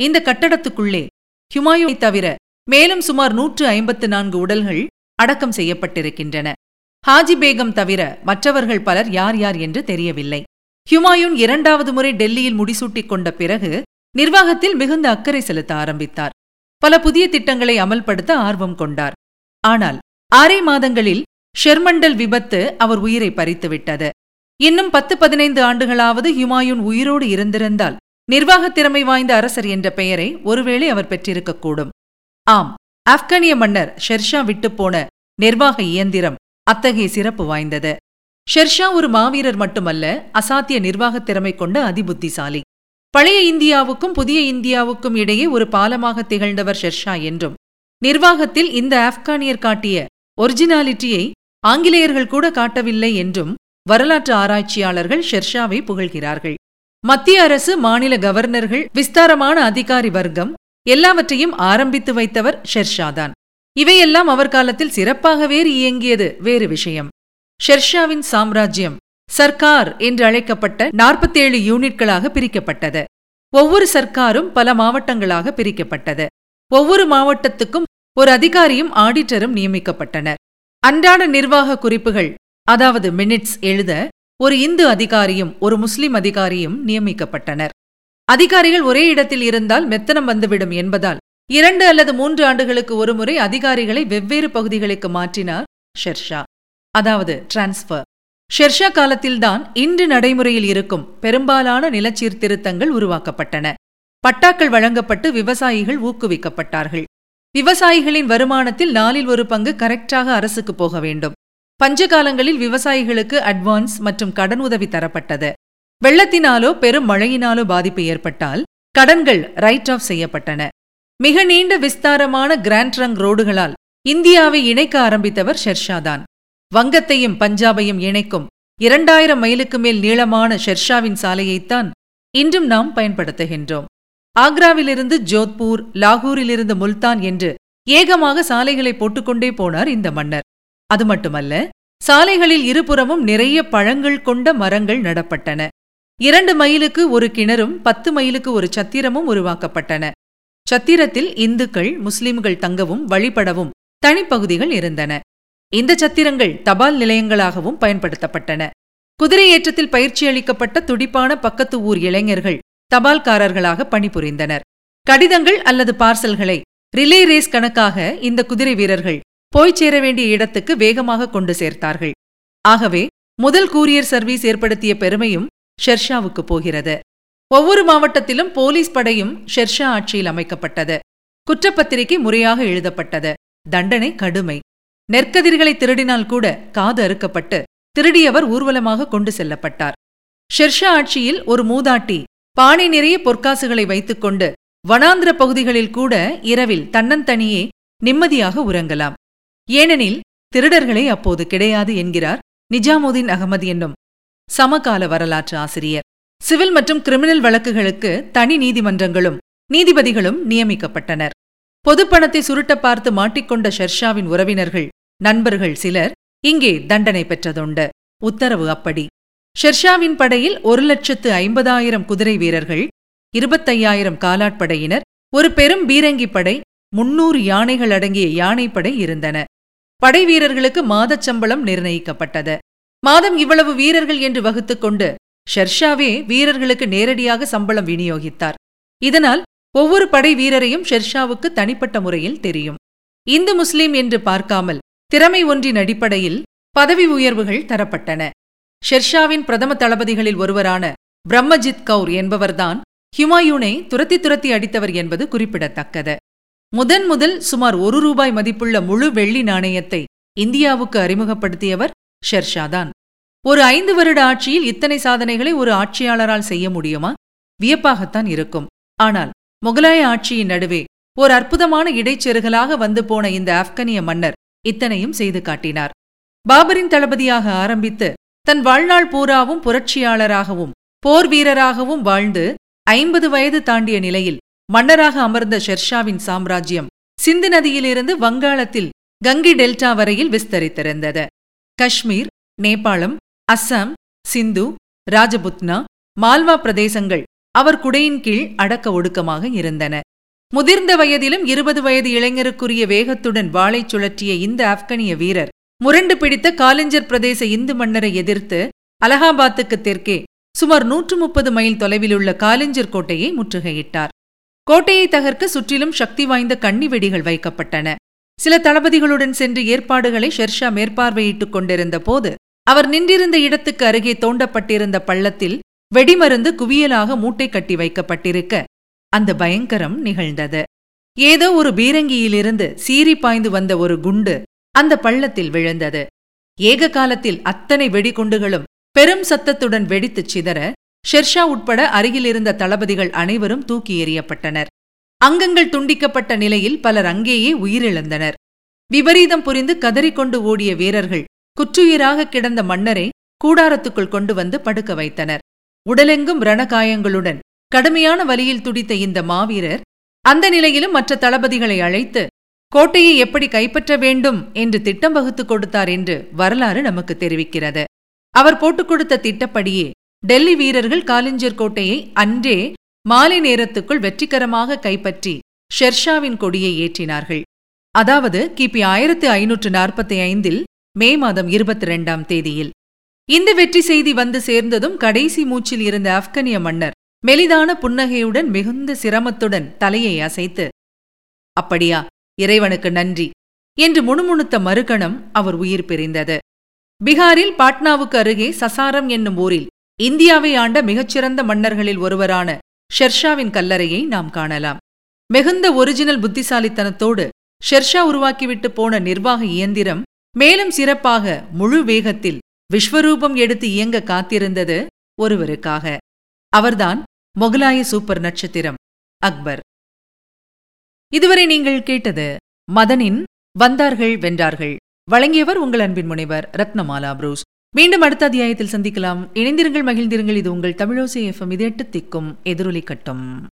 இந்த கட்டடத்துக்குள்ளே ஹுமாயூனை தவிர மேலும் சுமார் நூற்று ஐம்பத்து நான்கு உடல்கள் அடக்கம் செய்யப்பட்டிருக்கின்றன. ஹாஜி பேகம் தவிர மற்றவர்கள் பலர் யார் யார் என்று தெரியவில்லை. ஹுமாயூன் இரண்டாவது முறை டெல்லியில் முடிசூட்டிக் கொண்ட பிறகு நிர்வாகத்தில் மிகுந்த அக்கறை செலுத்த ஆரம்பித்தார். பல புதிய திட்டங்களை அமல்படுத்த ஆர்வம் கொண்டார். ஆனால் ஆறே மாதங்களில் ஷெர்மண்டல் விபத்து அவர் உயிரை பறித்துவிட்டது. இன்னும் பத்து பதினைந்து ஆண்டுகளாவது ஹுமாயூன் உயிரோடு இருந்திருந்தால் நிர்வாகத் திறமை வாய்ந்த அரசர் என்ற பெயரை ஒருவேளை அவர் பெற்றிருக்கக்கூடும். ஆம் ஆப்கானிய மன்னர் ஷெர்ஷா விட்டுப்போன நிர்வாக இயந்திரம் அத்தகைய சிறப்பு வாய்ந்தது. ஷெர்ஷா ஒரு மாவீரர் மட்டுமல்ல அசாத்திய நிர்வாகத் திறமை கொண்ட அதிபுத்திசாலி. பழைய இந்தியாவுக்கும் புதிய இந்தியாவுக்கும் இடையே ஒரு பாலமாக திகழ்ந்தவர் ஷெர்ஷா என்றும் நிர்வாகத்தில் இந்த ஆப்கானியர் காட்டிய ஒரிஜினாலிட்டியை ஆங்கிலேயர்கள் கூட காட்டவில்லை என்றும் வரலாற்று ஆராய்ச்சியாளர்கள் ஷெர்ஷாவை புகழ்கிறார்கள். மத்திய அரசு மாநில கவர்னர்கள் விஸ்தாரமான அதிகாரி வர்க்கம் எல்லாவற்றையும் ஆரம்பித்து வைத்தவர் ஷெர்ஷாதான் இவையெல்லாம் அவர் காலத்தில் சிறப்பாகவே இயங்கியது வேறு விஷயம். ஷெர்ஷாவின் சாம்ராஜ்யம் சர்க்கார் என்று அழைக்கப்பட்ட நாற்பத்தேழு யூனிட்களாக பிரிக்கப்பட்டது. ஒவ்வொரு சர்க்காரும் பல மாவட்டங்களாக பிரிக்கப்பட்டது. ஒவ்வொரு மாவட்டத்துக்கும் ஒரு அதிகாரியும் ஆடிட்டரும் நியமிக்கப்பட்டனர். அன்றாட நிர்வாக குறிப்புகள் அதாவது மினிட்ஸ் எழுத ஒரு இந்து அதிகாரியும் ஒரு முஸ்லிம் அதிகாரியும் நியமிக்கப்பட்டனர். அதிகாரிகள் ஒரே இடத்தில் இருந்தால் மெத்தனம் வந்துவிடும் என்பதால் இரண்டு அல்லது மூன்று ஆண்டுகளுக்கு ஒருமுறை அதிகாரிகளை வெவ்வேறு பகுதிகளுக்கு மாற்றினார் ஷெர்ஷா. அதாவது டிரான்ஸ்ஃபர். ஷெர்ஷா காலத்தில்தான் இன்று நடைமுறையில் இருக்கும் பெரும்பாலான நிலச்சீர்திருத்தங்கள் உருவாக்கப்பட்டன. பட்டாக்கள் வழங்கப்பட்டு விவசாயிகள் ஊக்குவிக்கப்பட்டார்கள். விவசாயிகளின் வருமானத்தில் நாலில் ஒரு பங்கு கரெக்டாக அரசுக்கு போக வேண்டும். பஞ்ச காலங்களில் விவசாயிகளுக்கு அட்வான்ஸ் மற்றும் கடன் உதவி தரப்பட்டது. வெள்ளத்தினாலோ பெரும் மழையினாலோ பாதிப்பு ஏற்பட்டால் கடன்கள் ரைட் ஆஃப் செய்யப்பட்டன. மிக நீண்ட விஸ்தாரமான கிராண்ட் ரங் ரோடுகளால் இந்தியாவை இணைக்க ஆரம்பித்தவர் ஷெர்ஷாதான். வங்கத்தையும் பஞ்சாபையும் இணைக்கும் இரண்டாயிரம் மைலுக்கு மேல் நீளமான ஷெர்ஷாவின் சாலையைத்தான் இன்றும் நாம் பயன்படுத்துகின்றோம். ஆக்ராவிலிருந்து ஜோத்பூர் லாகூரிலிருந்து முல்தான் என்று ஏகமாக சாலைகளை போட்டுக்கொண்டே போனார் இந்த மன்னர். அது மட்டுமல்ல சாலைகளில் இருபுறமும் நிறைய பழங்கள் கொண்ட மரங்கள் நடப்பட்டன. இரண்டு மைலுக்கு ஒரு கிணறும் பத்து மைலுக்கு ஒரு சத்திரமும் உருவாக்கப்பட்டன. சத்திரத்தில் இந்துக்கள் முஸ்லிம்கள் தங்கவும் வழிபடவும் தனிப்பகுதிகள் இருந்தன. இந்த சத்திரங்கள் தபால் நிலையங்களாகவும் பயன்படுத்தப்பட்டன. குதிரை ஏற்றத்தில் பயிற்சி அளிக்கப்பட்ட துடிப்பான பக்கத்து ஊர் இளைஞர்கள் தபால்காரர்களாக பணிபுரிந்தனர். கடிதங்கள் அல்லது பார்சல்களை ரிலே ரேஸ் கணக்காக இந்த குதிரை வீரர்கள் போய்ச் சேர வேண்டிய இடத்துக்கு வேகமாக கொண்டு சேர்த்தார்கள். ஆகவே முதல் கூரியர் சர்வீஸ் ஏற்படுத்திய பெருமையும் ஷெர்ஷாவுக்கு போகிறது. ஒவ்வொரு மாவட்டத்திலும் போலீஸ் படையும் ஷெர்ஷா ஆட்சியில் அமைக்கப்பட்டது. குற்றப்பத்திரிகை முறையாக எழுதப்பட்டது. தண்டனை கடுமை. நெற்கதிர்களை திருடினால் கூட காது அறுக்கப்பட்டு திருடியவர் ஊர்வலமாக கொண்டு செல்லப்பட்டார். ஷெர்ஷா ஆட்சியில் ஒரு மூதாட்டி பானை நிறைய பொற்காசுகளை வைத்துக்கொண்டு வனாந்திர பகுதிகளில் கூட இரவில் தன்னந்தனியே நிம்மதியாக உறங்கலாம். ஏனெனில் திருடர்களே அப்போது கிடையாது என்கிறார் நிஜாமுதீன் அகமது என்னும் சமகால வரலாற்று ஆசிரியர். சிவில் மற்றும் கிரிமினல் வழக்குகளுக்கு தனி நீதிமன்றங்களும் நீதிபதிகளும் நியமிக்கப்பட்டனர். பொதுப்பணத்தை சுருட்ட பார்த்து மாட்டிக்கொண்ட ஷெர்ஷாவின் உறவினர்கள் நண்பர்கள் சிலர் இங்கே தண்டனை பெற்றதுண்டு. உத்தரவு அப்படி. ஷெர்ஷாவின் படையில் ஒரு லட்சத்து ஐம்பதாயிரம் குதிரை வீரர்கள் இருபத்தையாயிரம் காலாட்படையினர் ஒரு பெரும் பீரங்கி படை முன்னூறு யானைகள் அடங்கிய யானைப்படை இருந்தன. படை வீரர்களுக்கு மாதச் சம்பளம் நிர்ணயிக்கப்பட்டது. மாதம் இவ்வளவு வீரர்கள் என்று வகுத்துக்கொண்டு ஷெர்ஷாவே வீரர்களுக்கு நேரடியாக சம்பளம் விநியோகித்தார். இதனால் ஒவ்வொரு படை வீரரையும் ஷெர்ஷாவுக்கு தனிப்பட்ட முறையில் தெரியும். இந்து முஸ்லீம் என்று பார்க்காமல் திறமை ஒன்றின் அடிப்படையில் பதவி உயர்வுகள் தரப்பட்டன. ஷெர்ஷாவின் பிரதம தளபதிகளில் ஒருவரான பிரம்மஜித் கவுர் என்பவர்தான் ஹுமாயூனை துரத்தி துரத்தி அடித்தவர் என்பது குறிப்பிடத்தக்கது. முதன் முதல் சுமார் ஒரு ரூபாய் மதிப்புள்ள முழு வெள்ளி நாணயத்தை இந்தியாவுக்கு அறிமுகப்படுத்தியவர் ஷெர்ஷாதான். ஒரு ஐந்து வருட ஆட்சியில் இத்தனை சாதனைகளை ஒரு ஆட்சியாளரால் செய்ய முடியுமா? வியப்பாகத்தான் இருக்கும். ஆனால் முகலாய ஆட்சியின் நடுவே ஓர் அற்புதமான இடைச்செருகலாக வந்து போன இந்த ஆப்கனிய மன்னர் இத்தனையும் செய்து காட்டினார். பாபரின் தளபதியாக ஆரம்பித்து தன் வாழ்நாள் பூராவும் புரட்சியாளராகவும் போர் வீரராகவும் வாழ்ந்து ஐம்பது வயது தாண்டிய நிலையில் மன்னராக அமர்ந்த ஷெர்ஷாவின் சாம்ராஜ்யம் சிந்து நதியிலிருந்து வங்காளத்தில் கங்கி டெல்டா வரையில் விஸ்தரித்திருந்தது. காஷ்மீர் நேபாளம் அஸ்ஸாம் சிந்து ராஜபுத்னா மால்வா பிரதேசங்கள் அவர் குடையின் கீழ் அடக்க ஒடுக்கமாக இருந்தன. முதிர்ந்த வயதிலும் இருபது வயது இளைஞருக்குரிய வேகத்துடன் வாளை சுழற்றிய இந்த ஆப்கனிய வீரர் முரண்டு பிடித்த காலிஞ்சர் பிரதேச இந்து மன்னரை எதிர்த்து அலகாபாத்துக்கு தெற்கே சுமார் நூற்று முப்பது மைல் தொலைவிலுள்ள காலிஞ்சர் கோட்டையை முற்றுகையிட்டார். கோட்டையை தகர்க்க சுற்றிலும் சக்தி வாய்ந்த கண்ணி வெடிகள் வைக்கப்பட்டன. சில தளபதிகளுடன் சென்று ஏற்பாடுகளை ஷெர்ஷா மேற்பார்வையிட்டுக் கொண்டிருந்த போது அவர் நின்றிருந்த இடத்துக்கு அருகே தோண்டப்பட்டிருந்த பள்ளத்தில் வெடிமருந்து குவியலாக மூட்டை கட்டி வைக்கப்பட்டிருக்க அந்த பயங்கரம் நிகழ்ந்தது. ஏதோ ஒரு பீரங்கியிலிருந்து சீறி பாய்ந்து வந்த ஒரு குண்டு அந்த பள்ளத்தில் விழுந்தது. ஏக காலத்தில் அத்தனை வெடிகுண்டுகளும் பெரும் சத்தத்துடன் வெடித்துச் சிதற ஷெர்ஷா உட்பட அருகிலிருந்த தளபதிகள் அனைவரும் தூக்கி எறியப்பட்டனர். அங்கங்கள் துண்டிக்கப்பட்ட நிலையில் பலர் அங்கேயே உயிரிழந்தனர். விபரீதம் புரிந்து கதறிக்கொண்டு ஓடிய வீரர்கள் குற்றுயிராக கிடந்த மன்னரை கூடாரத்துக்குள் கொண்டு வந்து படுக்க வைத்தனர். உடலெங்கும் ரணகாயங்களுடன் கடுமையான வலியில் துடித்த இந்த மாவீரர் அந்த நிலையிலும் மற்ற தளபதிகளை அழைத்து கோட்டையை எப்படி கைப்பற்ற வேண்டும் என்று திட்டம் வகுத்துக் கொடுத்தார் என்று வரலாறு நமக்கு தெரிவிக்கிறது. அவர் போட்டுக் கொடுத்த திட்டப்படியே டெல்லி வீரர்கள் காலிஞ்சர் கோட்டையை அன்றே மாலை நேரத்துக்குள் வெற்றிகரமாக கைப்பற்றி ஷெர்ஷாவின் கொடியை ஏற்றினார்கள். அதாவது கிபி ஆயிரத்து ஐநூற்று நாற்பத்தி ஐந்தில் மே மாதம் இருபத்தி ரெண்டாம் தேதியில். இந்த வெற்றி செய்தி வந்து சேர்ந்ததும் கடைசி மூச்சில் இருந்த ஆப்கனிய மன்னர் மெலிதான புன்னகையுடன் மிகுந்த சிரமத்துடன் தலையை அசைத்து அப்படியா இறைவனுக்கு நன்றி என்று முணுமுணுத்த மறுகணம் அவர் உயிர் பிரிந்தது. பீகாரில் பாட்னாவுக்கு அருகே சசாரம் என்னும் ஊரில் இந்தியாவை ஆண்ட மிகச்சிறந்த மன்னர்களில் ஒருவரான ஷெர்ஷாவின் கல்லறையை நாம் காணலாம். மிகுந்த ஒரிஜினல் புத்திசாலித்தனத்தோடு ஷெர்ஷா உருவாக்கிவிட்டு போன நிர்வாக இயந்திரம் மேலும் சிறப்பாக முழு வேகத்தில் விஸ்வரூபம் எடுத்து இயங்க காத்திருந்தது ஒருவருக்காக. அவர்தான் மொகலாய சூப்பர் நட்சத்திரம். அக்பர். இதுவரை நீங்கள் கேட்டது மதனின் வந்தார்கள் வென்றார்கள். வழங்கியவர் உங்கள் அன்பின் முனைவர் ரத்னமாலா புரூஸ். மீண்டும் அடுத்த அத்தியாயத்தில் சந்திக்கலாம். இணைந்திருங்கள் மகிழ்ந்திருங்கள். இது உங்கள் தமிழோசை எஃப்எம் இது எட்டு திக்கும் எதிரொலி கட்டும்.